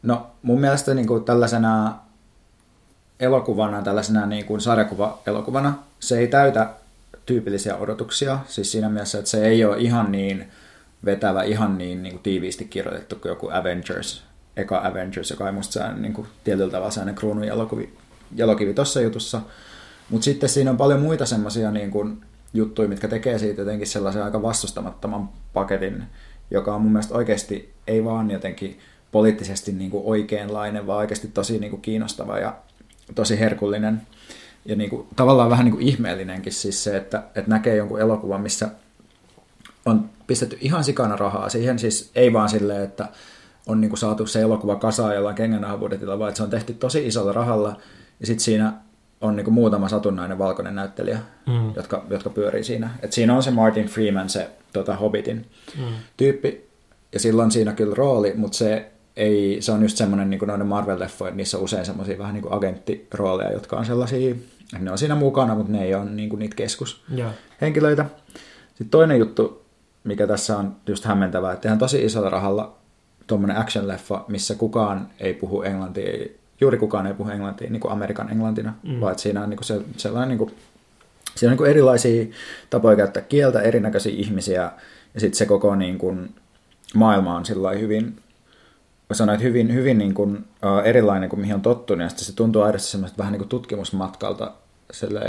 No mun mielestä niin kuin tällaisena elokuvana, tällaisena niin kuin sarjakuva-elokuvana, se ei täytä tyypillisiä odotuksia. Siis siinä mielessä, että se ei ole ihan niin vetävä, ihan niin, niin kuin tiiviisti kirjoitettu kuin joku Avengers, eka Avengers, joka ei musta niin kuin tietyllä tavalla sellainen kruunun jalokivi, jalokivi tuossa jutussa. Mutta sitten siinä on paljon muita semmoisia niin juttuja, mitkä tekee siitä jotenkin sellaisen aika vastustamattoman paketin, joka on mun mielestä oikeasti ei vaan jotenkin poliittisesti niin kuin oikeanlainen, vaan oikeasti tosi niin kuin kiinnostava ja tosi herkullinen. Ja niin kuin, tavallaan vähän niin kuin ihmeellinenkin siis se, että, että näkee jonkun elokuvan, missä on pistetty ihan sikana rahaa siihen, siis ei vaan silleen, että on niin kuin saatu se elokuva kasaan jollain kengänahapudetilla, vaan että se on tehty tosi isolla rahalla, ja sitten siinä on niin muutama satunnainen valkoinen näyttelijä, mm. jotka, jotka pyörii siinä. Et siinä on se Martin Freeman, se tota, Hobbitin mm. tyyppi, ja silloin siinä kyllä rooli, mutta se ei, se on just semmoinen niin noiden Marvel-leffojen, niissä on usein semmoisia vähän niin kuin agenttirooleja, jotka on sellaisia, ne on siinä mukana, mutta ne ei ole niin kuin niitä keskushenkilöitä. Sitten toinen juttu, mikä tässä on just hämmentävää, että tehdään tosi isolla rahalla tuommoinen action-leffa, missä kukaan ei puhu englantia, juuri kukaan ei puhu englantia niin kuin Amerikan englantina, mm. vaan että siinä on niin kuin se, sellainen niin kuin, siinä on niin kuin erilaisia tapoja käyttää kieltä, erinäköisiä ihmisiä, ja sitten se koko niin kuin, maailma on sillä hyvin sanoit, hyvin, hyvin niin kuin, uh, erilainen kuin mihin on tottunut, ja se tuntuu aidosti semmoista vähän niin kuin tutkimusmatkalta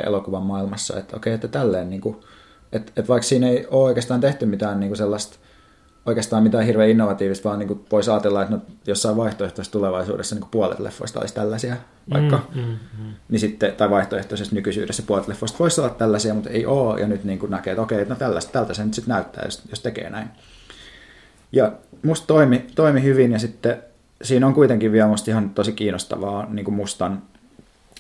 elokuvan maailmassa, että okei, okay, että tälleen, niin kuin, että, että vaikka siinä ei ole oikeastaan tehty mitään niin kuin sellaista, oikeastaan mitään hirveän innovatiivista, vaan niin kuin voisi ajatella, että no, jossain vaihtoehtoisessa tulevaisuudessa niin kuin puolet leffoista olisi tällaisia, vaikka, mm, mm, mm. Niin sitten, tai vaihtoehtoisessa nykyisyydessä puolet leffoista voisi olla tällaisia, mutta ei ole, ja nyt niin kuin näkee, että okei, no tällaista, tältä se nyt sitten näyttää, jos, jos tekee näin. Ja musta toimi, toimi hyvin ja sitten siinä on kuitenkin vielä musta ihan tosi kiinnostavaa niin kuin mustan,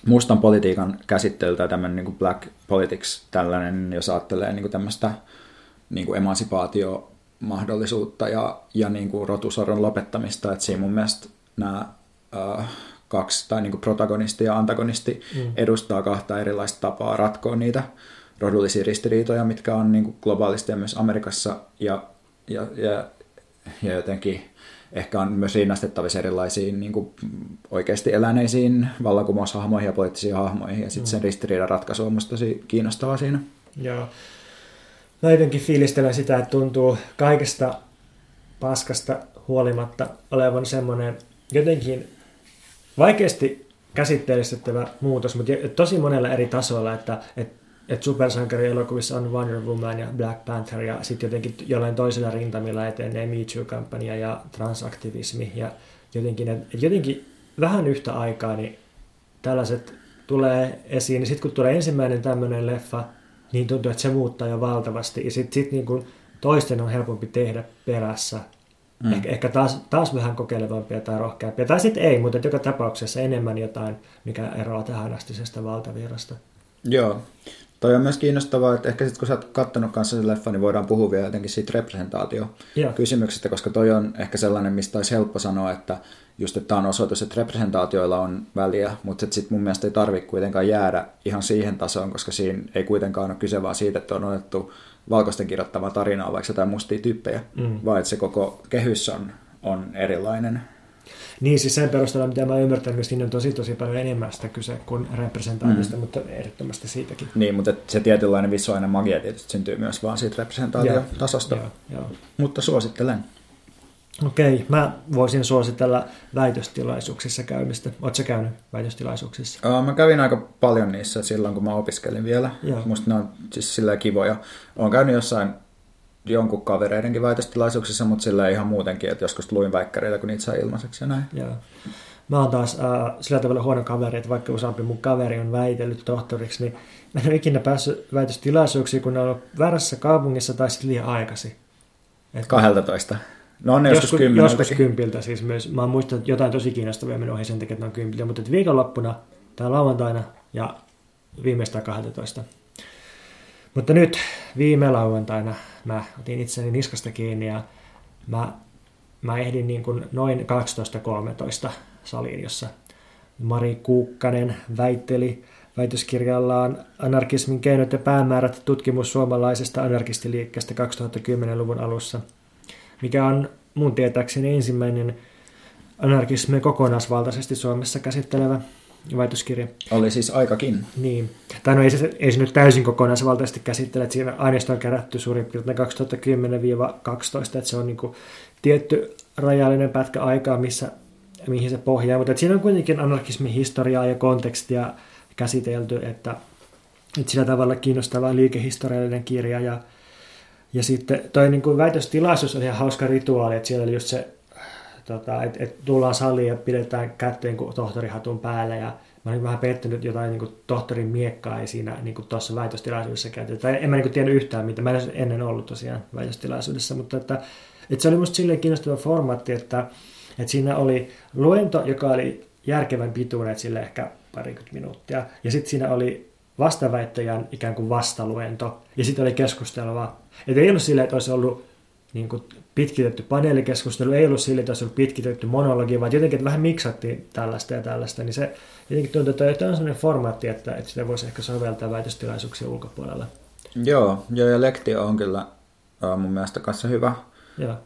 mustan politiikan käsittely tai tämmöinen niin kuin black politics, tällainen, jos ajattelee niin kuin tämmöistä niin kuin emansipaatio mahdollisuutta ja, ja niin kuin rotusoron lopettamista, että siinä mun mielestä nämä äh, kaksi, tai niin kuin protagonisti ja antagonisti mm. edustaa kahta erilaista tapaa ratkoa niitä rodullisia ristiriitoja, mitkä on niin kuin globaalisti ja myös Amerikassa, ja, ja, ja ja jotenkin ehkä on myös rinnastettavissa erilaisiin niin kuin oikeasti eläneisiin vallankumoushahmoihin ja poliittisiin hahmoihin, ja sitten mm. sen ristiriidan ratkaisu on minusta tosi kiinnostavaa siinä. Joo. Mä jotenkin fiilistelen sitä, että tuntuu kaikesta paskasta huolimatta olevan semmoinen jotenkin vaikeasti käsitteellistettävä muutos, mutta tosi monella eri tasoilla, että, että että supersankarielokuvissa on Wonder Woman ja Black Panther ja sitten jotenkin jollain toisella rintamilla etenee Me Too-kampanja ja transaktivismi ja jotenkin, että jotenkin vähän yhtä aikaa niin tällaiset tulee esiin. Sitten kun tulee ensimmäinen tämmöinen leffa, niin tuntuu, että se muuttaa jo valtavasti. Ja sitten sit niin kuin toisten on helpompi tehdä perässä. Mm. Ehkä, ehkä taas, taas vähän kokeilevampia tai rohkeampia. Tai sitten ei, mutta joka tapauksessa enemmän jotain, mikä eroaa tähän astisesta valtavirrasta. Joo. Toi on myös kiinnostavaa, että ehkä sitten kun sä oot kattonut kanssa sen leffan, niin voidaan puhua vielä jotenkin siitä representaatio-kysymyksestä, koska toi on ehkä sellainen, mistä olisi helppo sanoa, että just että tämä on osoitus, että representaatioilla on väliä, mutta sitten mun mielestä ei tarvitse kuitenkaan jäädä ihan siihen tasoon, koska siinä ei kuitenkaan ole kyse vaan siitä, että on otettu valkoisten kirjoittavaa tarinaa, vaikka jotain mustia tyyppejä, mm. vaan että se koko kehys on, on erilainen. Niin, siis sen perusteella, mitä mä ymmärtänyt, että siinä on tosi tosi paljon enemmän sitä kyse kuin representaatista, mm. mutta ehdottomasti siitäkin. Niin, mutta se tietynlainen visuaalinen magia tietysti syntyy myös vaan siitä representaatiotasosta. Joo, joo. Mutta suosittelen. Okei, mä voisin suositella väitöstilaisuuksissa käymistä. Oletko käynyt väitöstilaisuuksissa? Uh, mä kävin aika paljon niissä silloin, kun mä opiskelin vielä. Joo. Musta ne on siis sillä kivoja. Olen käynyt jossain jonkun kavereidenkin väitöstilaisuuksissa, mutta sillä ihan muutenkin, että joskus luin väikkäreitä, kun niitä sai ilmaiseksi ja näin. Joo. Mä oon taas äh, sillä tavalla huono kaveri, että vaikka useampi mun kaveri on väitellyt tohtoriksi, niin mä en ole ikinä päässyt väitöstilaisuuksiin, kun ne on väärässä kaupungissa tai sitten liian aikaisin. Et 12. No on ne joskus, joskus kymmeneltäkin. Joskus kympiltä siis myös. Mä oon muistanut jotain tosi kiinnostavia mennyt ohi sen takia, että ne on kympiltä, mutta viikonloppuna tai lauantaina ja viimeistään 12. Mutta nyt viime lauantaina mä otin itseni niskasta kiinni ja mä, mä ehdin niin kuin noin 12.13 saliin, jossa Mari Kuukkanen väitteli väitöskirjallaan Anarkismin keinot ja päämäärät tutkimus suomalaisesta anarkistiliikkeestä 2010-luvun alussa, mikä on mun tietääkseni ensimmäinen anarkismi kokonaisvaltaisesti Suomessa käsittelevä väitöskirja. Oli siis aikakin. Niin. Tai no ei se, ei se nyt täysin kokonaisvaltaisesti käsittele, että siinä aineisto on kerätty suurin piirtein 2010-2012, että se on niin kuin tietty rajallinen pätkä aikaa, missä, mihin se pohjaa, mutta siinä on kuitenkin anarkismin historiaa ja kontekstia käsitelty, että, että sillä tavalla kiinnostava liikehistoriallinen kirja ja, ja sitten toi niin kuin väitöstilaisuus on ihan hauska rituaali, että siellä oli just se tota, että et tullaan saliin ja pidetään kätteen kuin tohtorihatun päällä ja mä olin vähän pettynyt jotain niin kuin, tohtorin miekkaa ei siinä niin tuossa väitöstilaisuudessa käytetty. Tai en mä niin tiennyt yhtään mitä. Mä en ennen ollut tosiaan väitöstilaisuudessa, mutta että, että se oli musta silleen kiinnostava formaatti, että, että siinä oli luento, joka oli järkevän pituinen, että sille ehkä parikymmentä minuuttia. Ja sitten siinä oli vastaväittäjän ikään kuin vastaluento. Ja sitten oli keskustelua. Että ei ollut silleen, että olisi ollut niin kuin pitkitetty paneelikeskustelu, ei ollut sillä tasolla pitkitetty monologi, vaan jotenkin että vähän miksattiin tällaista ja tällaista, niin se jotenkin tuntuu, että tämä on sellainen formaatti, että, että sitä voisi ehkä soveltaa väitöstilaisuuksien ulkopuolella. Joo, joo ja lektio on kyllä uh, mun mielestä kanssa hyvä,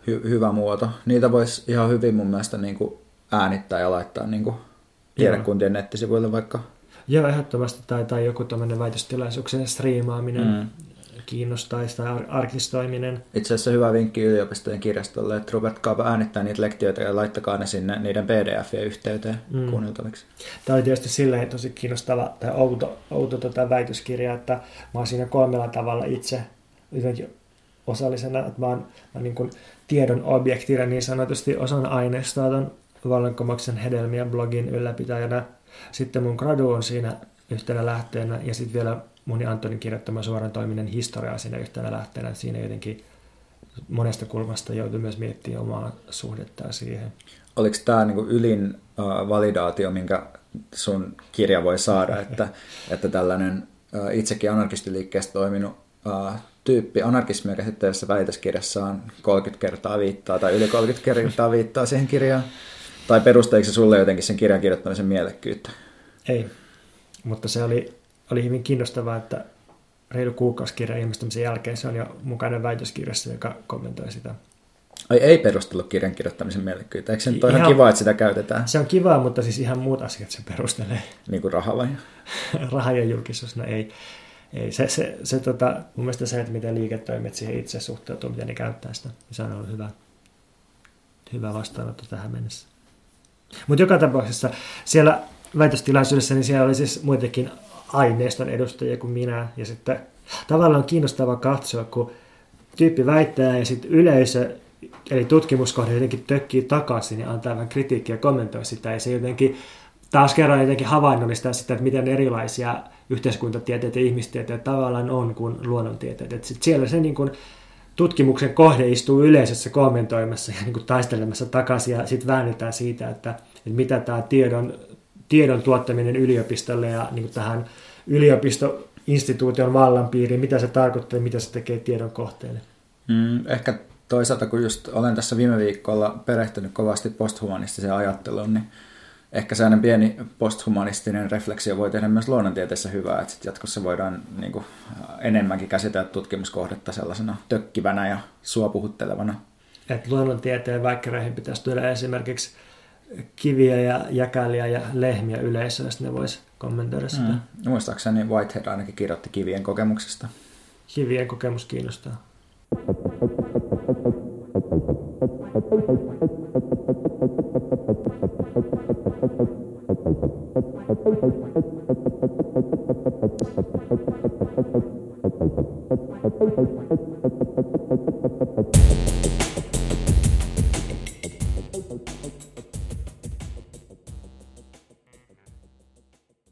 hy, hyvä muoto. Niitä voisi ihan hyvin mun mielestä niin kuin äänittää ja laittaa niin kuin tiedekuntien nettisivuille vaikka. Joo, ehdottomasti. Tai, tai joku tämmöinen väitöstilaisuuksien striimaaminen mm. Kiinnostaisi tai ar- arkistoiminen. Itse asiassa hyvä vinkki yliopistojen kirjastolle, että ruvetkaapa äänittää niitä lektioita ja laittakaa ne sinne niiden pdf yhteyteen mm. kuunneltaviksi. Tämä oli tietysti silleen tosi kiinnostava tai outo, outo tota väitöskirja, että mä oon siinä kolmella tavalla itse jotenkin osallisena, että mä oon, mä niin kuin tiedon objektina niin sanotusti osan aineistoa ton vallankumouksen hedelmiä blogin ylläpitäjänä. Sitten mun gradu on siinä yhtenä lähteenä ja sitten vielä ja Antonin kirjoittama suoran toiminnan historiaa siinä yhtenä lähteenä. Siinä jotenkin monesta kulmasta joutuu myös miettimään omaa suhdettaa siihen. Oliko tämä niinku ylin validaatio, minkä sun kirja voi saada, että, että tällainen itsekin anarkistiliikkeessä toiminut tyyppi anarkismia käsittelevässä väitöskirjassaan 30 kertaa viittaa tai yli 30 kertaa viittaa siihen kirjaan? Tai perusteliko se sulle jotenkin sen kirjan kirjoittamisen mielekkyyttä? Ei, mutta se oli, oli hyvin kiinnostavaa, että reilu kuukausikirjan ilmestymisen jälkeen se on jo mukainen väitöskirjassa, joka kommentoi sitä. Ai ei perustellut kirjan kirjoittamisen mielekkyyttä. Eikö se nyt ole ihan kiva, että sitä käytetään? Se on kiva, mutta siis ihan muut asiat se perustelee. Niin kuin raha vai? raha ja julkisuus, no ei. ei. Se, se, se tota, mun mielestä se, että miten liiketoimet siihen itse suhteutuu, miten ne käyttää sitä, niin se on ollut hyvä, hyvä vastaanotto tähän mennessä. Mutta joka tapauksessa siellä väitöstilaisuudessa, niin siellä oli siis muitakin aineiston edustajia kuin minä. Ja sitten tavallaan on kiinnostava katsoa, kun tyyppi väittää ja sitten yleisö, eli tutkimuskohde jotenkin tökkii takaisin ja antaa vähän kritiikkiä ja kommentoi sitä. Ja se jotenkin taas kerran jotenkin havainnollistaa sitä, että miten erilaisia yhteiskuntatieteet ja ihmistieteet tavallaan on kuin luonnontieteet. Että siellä se niin kuin tutkimuksen kohde istuu yleisössä kommentoimassa ja niin kuin taistelemassa takaisin ja sitten väännetään siitä, että, että mitä tämä tiedon, tiedon tuottaminen yliopistolle ja niin kuin tähän yliopistoinstituution vallanpiiriin, mitä se tarkoittaa ja mitä se tekee tiedon kohteelle. Mm, ehkä toisaalta, kun just olen tässä viime viikolla perehtynyt kovasti posthumanistiseen ajatteluun, niin ehkä sellainen pieni posthumanistinen refleksio voi tehdä myös luonnontieteessä hyvää, että sit jatkossa voidaan niin kuin, enemmänkin käsitellä tutkimuskohdetta sellaisena tökkivänä ja suopuhuttelevana. Että luonnontieteen väikkäreihin pitäisi tuoda esimerkiksi kiviä ja jäkäliä ja lehmiä yleisöä, jos ne voisi kommentoida sitä. Mm. Muistaakseni Whitehead ainakin kirjoitti kivien kokemuksesta. Kivien kokemus kiinnostaa.